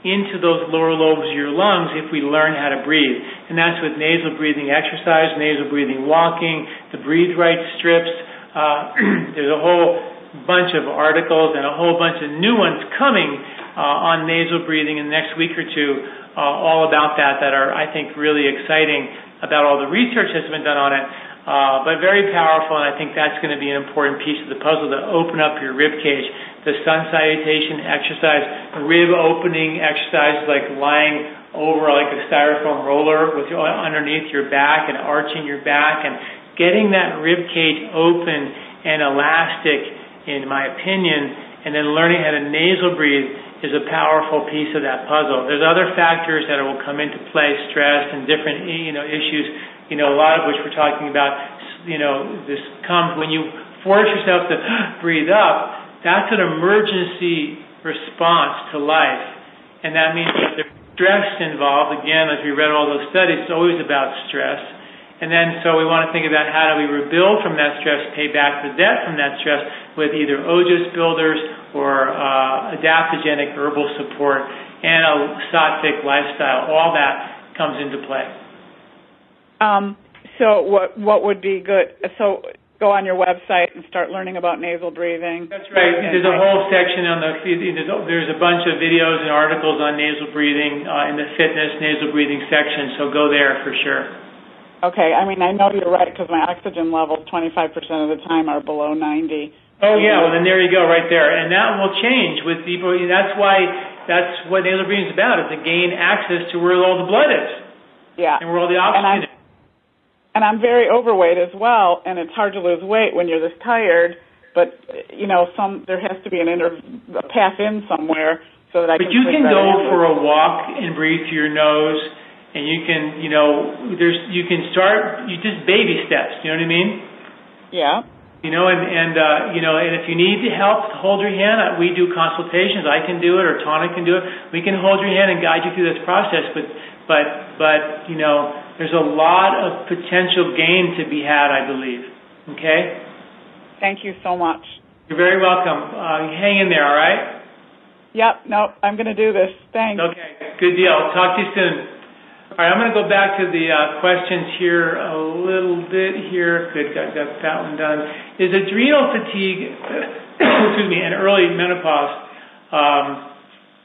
into those lower lobes of your lungs if we learn how to breathe. And that's with nasal breathing exercise, nasal breathing walking, the Breathe Right strips. Uh, there's a whole bunch of articles and a whole bunch of new ones coming uh, on nasal breathing in the next week or two, uh, all about that, that are, I think, really exciting about all the research that's been done on it. Uh, but very powerful, and I think that's going to be an important piece of the puzzle to open up your rib cage. The sun salutation exercise, rib opening exercises like lying over like a styrofoam roller with your, underneath your back and arching your back and getting that rib cage open and elastic, in my opinion, and then learning how to nasal breathe is a powerful piece of that puzzle. There's other factors that will come into play, stress and different you know issues you know, a lot of which we're talking about, you know, this comes when you force yourself to breathe up, that's an emergency response to life. And that means that there's stress involved. Again, as we read all those studies, it's always about stress. And then, so we want to think about how do we rebuild from that stress, pay back the debt from that stress with either OJAS builders or uh, adaptogenic herbal support and a sattvic lifestyle. All that comes into play. Um, so what what would be good? So go on your website and start learning about nasal breathing. That's right. There's a whole section on the there's a, bunch of videos and articles on nasal breathing uh, in the fitness nasal breathing section. So go there for sure. Okay, I mean I know you're right because my oxygen levels 25% of the time are below 90. Oh yeah, well then there you go, right there, and that will change with people. That's why that's what nasal breathing is about: is to gain access to where all the blood is Yeah. and where all the oxygen is. And I'm very overweight as well, and it's hard to lose weight when you're this tired. But you know, some there has to be an inter a path in somewhere so that I But can. you can go anyway. for a walk and breathe through your nose, and you can, you know, there's you can start you just baby steps. You know what I mean? Yeah. You know, and and uh, you know, and if you need help hold your hand, uh, we do consultations. I can do it, or Tana can do it. We can hold your hand and guide you through this process. But but but you know, there's a lot of potential gain to be had, I believe. Okay. Thank you so much. You're very welcome. Uh, hang in there, all right? Yep. No, I'm going to do this. Thanks. Okay. Good deal. Talk to you soon. All right, I'm going to go back to the uh, questions here a little bit here. Good, got, got that one done. Is adrenal fatigue, excuse me, and early menopause, um,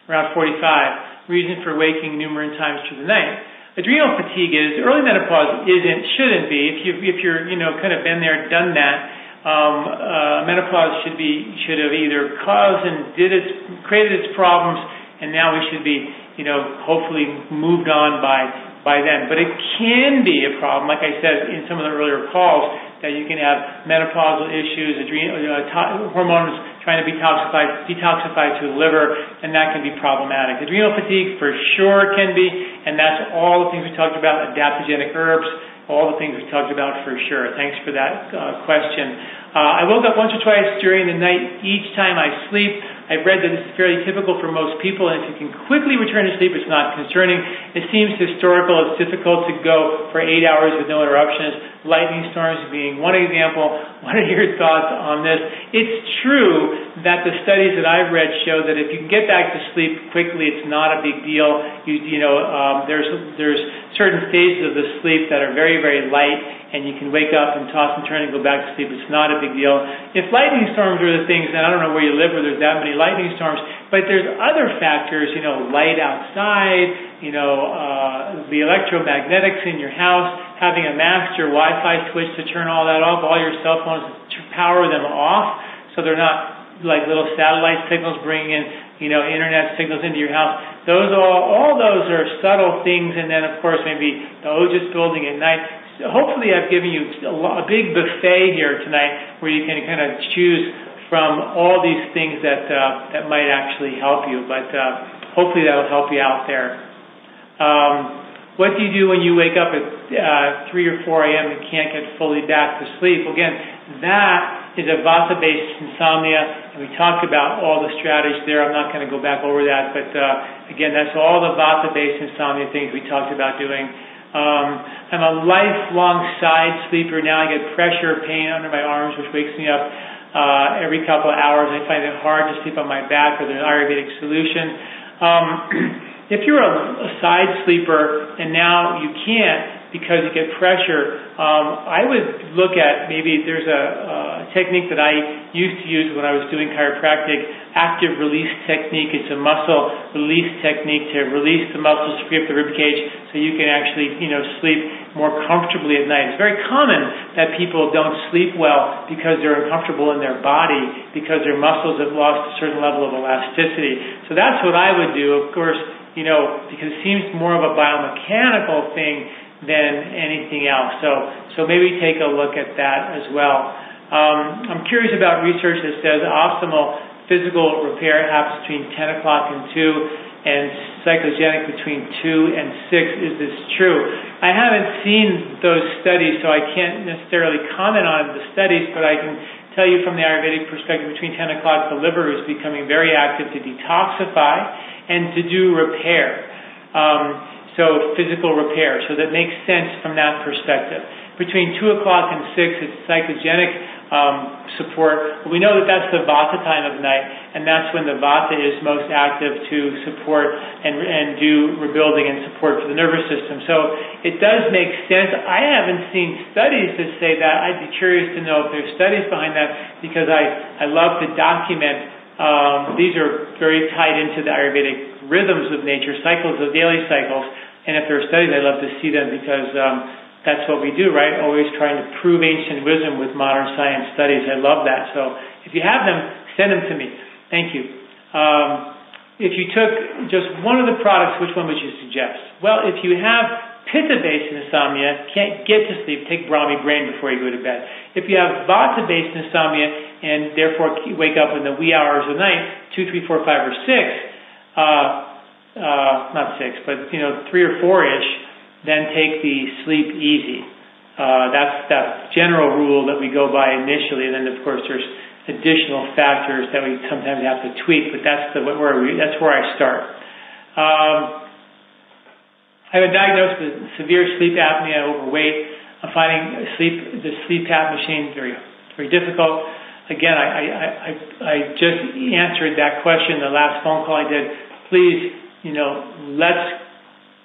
around 45, reason for waking numerous times through the night? Adrenal fatigue is early menopause isn't shouldn't be. If you if you're you know kind of been there done that um, uh, menopause should be should have either caused and did its created its problems and now we should be you know hopefully moved on by by then. But it can be a problem like I said in some of the earlier calls that you can have menopausal issues adrenal uh, to- hormones trying to be detoxify, detoxify to the liver, and that can be problematic. Adrenal fatigue for sure can be, and that's all the things we talked about, adaptogenic herbs, all the things we talked about for sure. Thanks for that uh, question. Uh, I woke up once or twice during the night each time I sleep. I've read that this is fairly typical for most people, and if you can quickly return to sleep, it's not concerning. It seems historical. It's difficult to go for eight hours with no interruptions. Lightning storms being one example. What are your thoughts on this? It's true that the studies that I've read show that if you can get back to sleep quickly, it's not a big deal. You, you know, um, there's there's certain phases of the sleep that are very very light, and you can wake up and toss and turn and go back to sleep. It's not a big deal. If lightning storms are the things, then I don't know where you live where there's that many lightning storms, but there's other factors, you know, light outside, you know, uh, the electromagnetics in your house, having a master Wi-Fi switch to turn all that off, all your cell phones to power them off, so they're not like little satellite signals bringing in, you know, internet signals into your house. Those all, all those are subtle things, and then of course maybe the Ojas building at night. Hopefully, I've given you a big buffet here tonight where you can kind of choose from all these things that uh, that might actually help you. But uh, hopefully, that'll help you out there. Um, what do you do when you wake up at uh, 3 or 4 a.m. and can't get fully back to sleep? Again, that is a vata-based insomnia, and we talked about all the strategies there. I'm not going to go back over that, but uh, again, that's all the vata-based insomnia things we talked about doing. Um, I'm a lifelong side sleeper. Now I get pressure, pain under my arms, which wakes me up uh, every couple of hours. I find it hard to sleep on my back with an Ayurvedic solution. Um, if you're a, a side sleeper and now you can't because you get pressure, um, I would look at maybe there's a, a technique that I used to use when I was doing chiropractic, active release technique. It's a muscle release technique to release the muscles, free up the rib cage, so you can actually, you know, sleep more comfortably at night. It's very common that people don't sleep well because they're uncomfortable in their body because their muscles have lost a certain level of elasticity. So that's what I would do. Of course, you know, because it seems more of a biomechanical thing than anything else. So, so maybe take a look at that as well. Um, I'm curious about research that says optimal physical repair happens between 10 o'clock and 2 and psychogenic between 2 and 6. Is this true? I haven't seen those studies, so I can't necessarily comment on the studies, but I can tell you from the Ayurvedic perspective, between 10 o'clock, the liver is becoming very active to detoxify and to do repair. Um, so physical repair. So that makes sense from that perspective. Between 2 o'clock and 6, it's psychogenic um, support. We know that that's the vata time of night, and that's when the vata is most active to support and, and do rebuilding and support for the nervous system. So it does make sense. I haven't seen studies that say that. I'd be curious to know if there's studies behind that because I, I love to document. Um, these are very tied into the Ayurvedic rhythms of nature, cycles of daily cycles. And if there are studies, I'd love to see them because um, that's what we do, right? Always trying to prove ancient wisdom with modern science studies. I love that. So if you have them, send them to me. Thank you. Um, if you took just one of the products, which one would you suggest? Well, if you have pitta-based insomnia, can't get to sleep, take Brahmi Brain before you go to bed. If you have vata-based insomnia and therefore wake up in the wee hours of the night, two, three, four, five, or six, uh, uh, not six, but you know three or four ish, then take the sleep easy. Uh, that's that general rule that we go by initially, and then of course there's additional factors that we sometimes have to tweak, but that's the where we that's where I start. Um, I have been diagnosed with severe sleep apnea, overweight. I'm finding sleep the sleep tap machine very very difficult. Again, I, I, I, just answered that question the last phone call I did. Please you know, let's,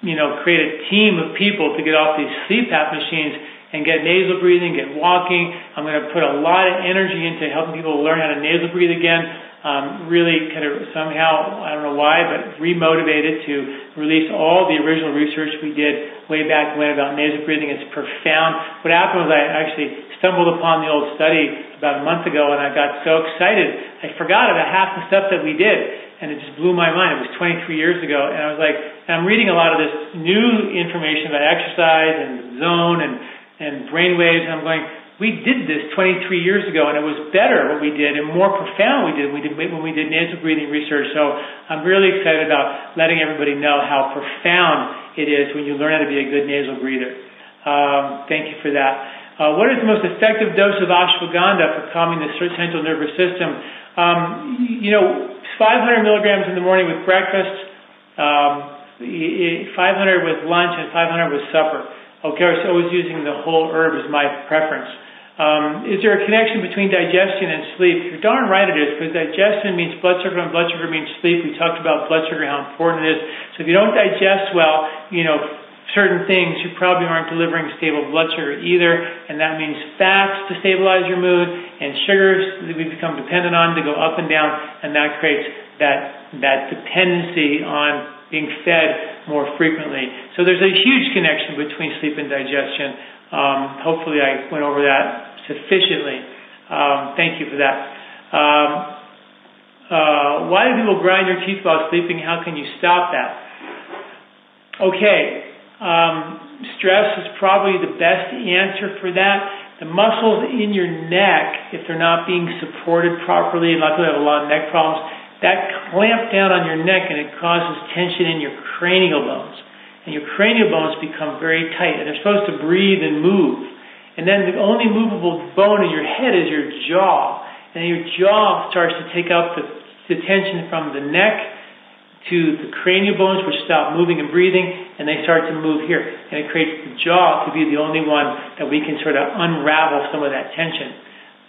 you know, create a team of people to get off these CPAP machines and get nasal breathing, get walking. I'm going to put a lot of energy into helping people learn how to nasal breathe again. Um, really kind of somehow, I don't know why, but remotivated to release all the original research we did way back when about nasal breathing. It's profound. What happened was I actually stumbled upon the old study about a month ago and I got so excited. I forgot about half the stuff that we did and it just blew my mind. It was 23 years ago and I was like, I'm reading a lot of this new information about exercise and zone and, and brain waves and I'm going, we did this 23 years ago, and it was better what we did and more profound we did, we did when we did nasal breathing research. So I'm really excited about letting everybody know how profound it is when you learn how to be a good nasal breather. Um, thank you for that. Uh, what is the most effective dose of ashwagandha for calming the central nervous system? Um, you know, 500 milligrams in the morning with breakfast, um, 500 with lunch, and 500 with supper. Okay, so always using the whole herb is my preference. Um, is there a connection between digestion and sleep? You're darn right it is, because digestion means blood sugar and blood sugar means sleep. We talked about blood sugar, how important it is. So if you don't digest well, you know, certain things, you probably aren't delivering stable blood sugar either, and that means fats to stabilize your mood, and sugars that we become dependent on to go up and down, and that creates that, that dependency on being fed more frequently. So there's a huge connection between sleep and digestion. Um, hopefully, I went over that sufficiently. Um, thank you for that. Um, uh, why do people grind their teeth while sleeping? How can you stop that? Okay, um, stress is probably the best answer for that. The muscles in your neck, if they're not being supported properly, and luckily I have a lot of neck problems, that clamp down on your neck and it causes tension in your cranial bones and your cranial bones become very tight, and they're supposed to breathe and move. And then the only movable bone in your head is your jaw, and your jaw starts to take up the, the tension from the neck to the cranial bones, which stop moving and breathing, and they start to move here, and it creates the jaw to be the only one that we can sort of unravel some of that tension.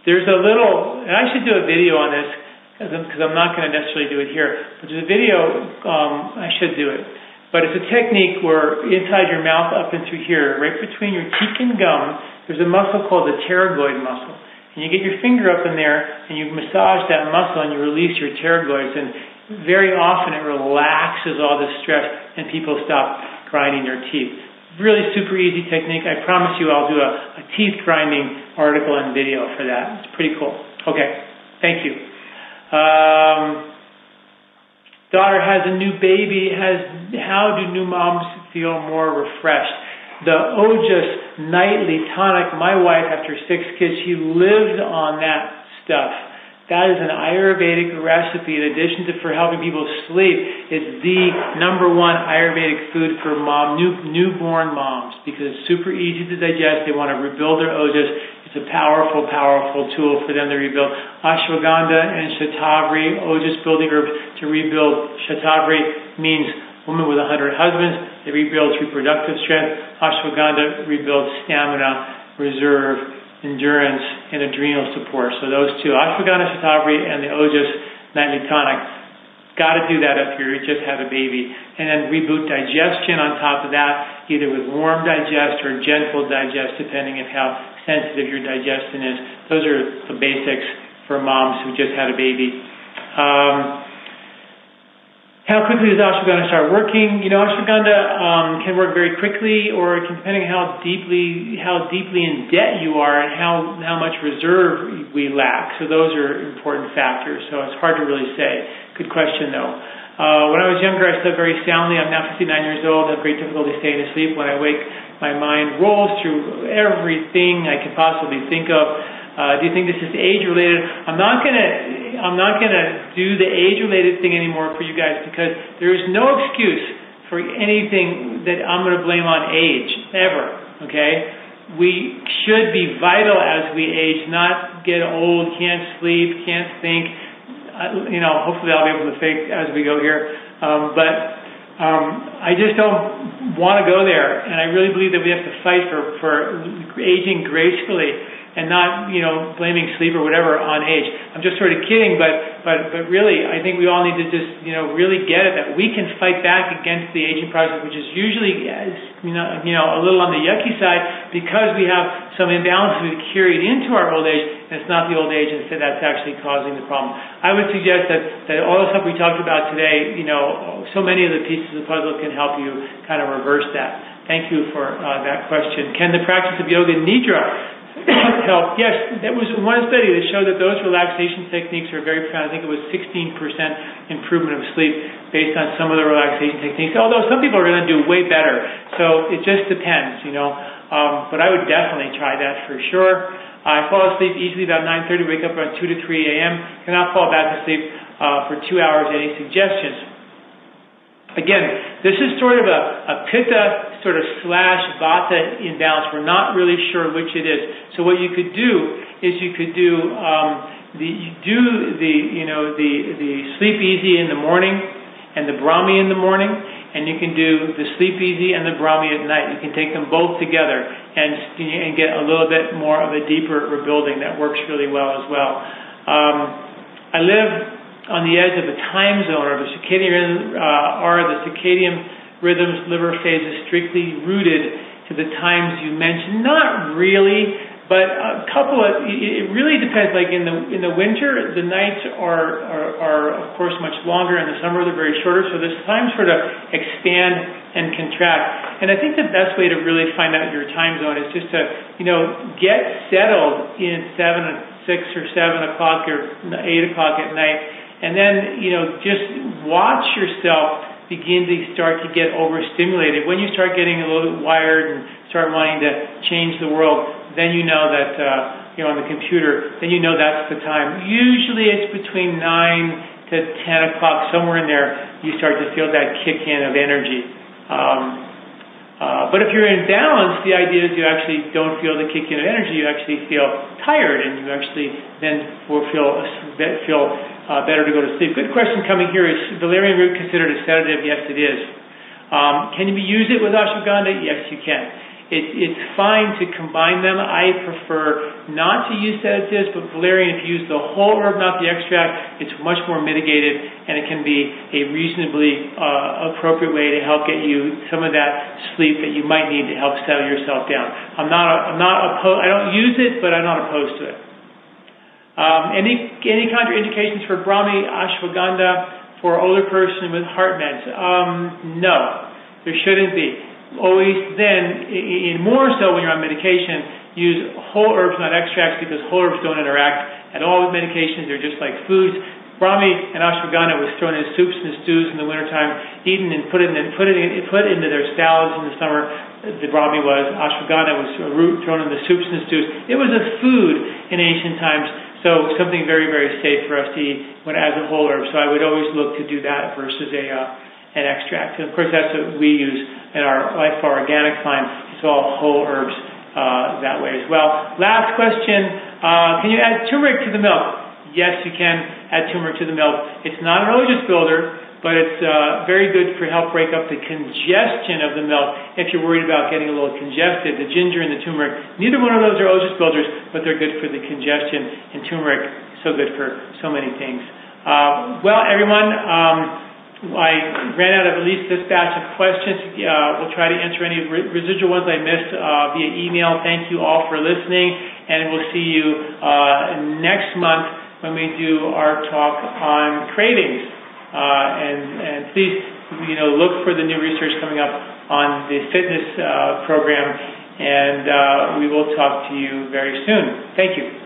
There's a little, and I should do a video on this because I'm not going to necessarily do it here, but there's a video, um, I should do it but it's a technique where inside your mouth, up and through here, right between your cheek and gum, there's a muscle called the pterygoid muscle. And you get your finger up in there and you massage that muscle and you release your pterygoids. And very often it relaxes all the stress and people stop grinding their teeth. Really super easy technique. I promise you I'll do a, a teeth grinding article and video for that. It's pretty cool. Okay. Thank you. Um, daughter has a new baby, has how do new moms feel more refreshed? The Ojas nightly tonic, my wife after six kids, she lived on that stuff. That is an Ayurvedic recipe. In addition to for helping people sleep, it's the number one Ayurvedic food for mom, new, newborn moms because it's super easy to digest. They want to rebuild their ojas. It's a powerful, powerful tool for them to rebuild. Ashwagandha and Shatavari, ojas building herbs to rebuild. Shatavari means woman with a hundred husbands. It rebuilds reproductive strength. Ashwagandha rebuilds stamina, reserve, endurance, and adrenal support. So those two, ashwagandha, shatavari, and the ojas nightly tonic. Got to do that if you just had a baby. And then reboot digestion on top of that, either with warm digest or gentle digest, depending on how sensitive your digestion is. Those are the basics for moms who just had a baby. Um, how quickly does ashwagandha start working? You know, ashwagandha um, can work very quickly, or depending how deeply how deeply in debt you are and how how much reserve we lack. So those are important factors. So it's hard to really say. Good question though. Uh, when I was younger, I slept very soundly. I'm now 59 years old. Have great difficulty staying asleep. When I wake, my mind rolls through everything I can possibly think of. Uh, do you think this is age related? I'm not gonna I'm not gonna do the age related thing anymore for you guys because there is no excuse for anything that I'm gonna blame on age ever. Okay, we should be vital as we age, not get old, can't sleep, can't think. Uh, you know, hopefully I'll be able to think as we go here. Um, but um, I just don't want to go there, and I really believe that we have to fight for, for aging gracefully. And not, you know, blaming sleep or whatever on age. I'm just sort of kidding, but but but really, I think we all need to just, you know, really get it that we can fight back against the aging process, which is usually, you know, you know, a little on the yucky side because we have some imbalances we've carried into our old age, and it's not the old age instead that's actually causing the problem. I would suggest that that all the stuff we talked about today, you know, so many of the pieces of the puzzle can help you kind of reverse that. Thank you for uh, that question. Can the practice of yoga nidra help? Yes, there was one study that showed that those relaxation techniques are very profound. I think it was 16% improvement of sleep based on some of the relaxation techniques. Although some people are going to do way better, so it just depends, you know. Um, but I would definitely try that for sure. I fall asleep easily about 9:30, wake up around 2 to 3 a.m. Cannot fall back to sleep uh, for two hours. Any suggestions? Again, this is sort of a, a pitta sort of slash vata imbalance. We're not really sure which it is. So what you could do is you could do um, the you do the you know the the sleep easy in the morning and the brahmi in the morning, and you can do the sleep easy and the brahmi at night. You can take them both together and and get a little bit more of a deeper rebuilding that works really well as well. Um, I live on the edge of the time zone or the circadian uh, are the circadian rhythms liver phases strictly rooted to the times you mentioned? Not really but a couple of it really depends. Like in the in the winter the nights are are, are of course much longer in the summer they're very shorter so there's time sort of expand and contract. And i think the best way to really find out your time zone is just to you know get settled in seven six or seven o'clock or eight o'clock at night and then, you know, just watch yourself begin to start to get overstimulated. When you start getting a little bit wired and start wanting to change the world, then you know that, uh, you know, on the computer, then you know that's the time. Usually it's between 9 to 10 o'clock, somewhere in there, you start to feel that kick in of energy. Um, uh, but if you're in balance, the idea is you actually don't feel the kick in of energy. You actually feel tired, and you actually then will feel feel uh, better to go to sleep. Good question coming here: Is valerian root considered a sedative? Yes, it is. Um, can you use it with ashwagandha? Yes, you can. It, it's fine to combine them. I prefer not to use sedatives, but valerian, if you use the whole herb, not the extract, it's much more mitigated, and it can be a reasonably uh, appropriate way to help get you some of that sleep that you might need to help settle yourself down. I'm not, I'm not opposed. I don't use it, but I'm not opposed to it. Um, any any contraindications for Brahmi ashwagandha for older person with heart meds? Um, no, there shouldn't be always then, in more so when you're on medication, use whole herbs, not extracts, because whole herbs don't interact at all with medications. They're just like foods. Brahmi and ashwagandha was thrown in soups and stews in the wintertime, eaten and put, in, put, in, put into their salads in the summer. The Brahmi was. Ashwagandha was a root thrown in the soups and stews. It was a food in ancient times, so something very, very safe for us to eat when as a whole herb. So I would always look to do that versus a uh, an extract. And of course, that's what we use in our LifeSpa Organics line. It's all whole herbs uh, that way as well. Last question: uh, Can you add turmeric to the milk? Yes, you can add turmeric to the milk. It's not an ojas builder, but it's uh, very good for help break up the congestion of the milk. If you're worried about getting a little congested, the ginger and the turmeric, neither one of those are ojas builders, but they're good for the congestion. And turmeric, so good for so many things. Uh, well, everyone. Um, I ran out of at least this batch of questions. Uh, we'll try to answer any re- residual ones I missed uh, via email. Thank you all for listening, and we'll see you uh, next month when we do our talk on cravings. Uh, and, and please, you know, look for the new research coming up on the fitness uh, program, and uh, we will talk to you very soon. Thank you.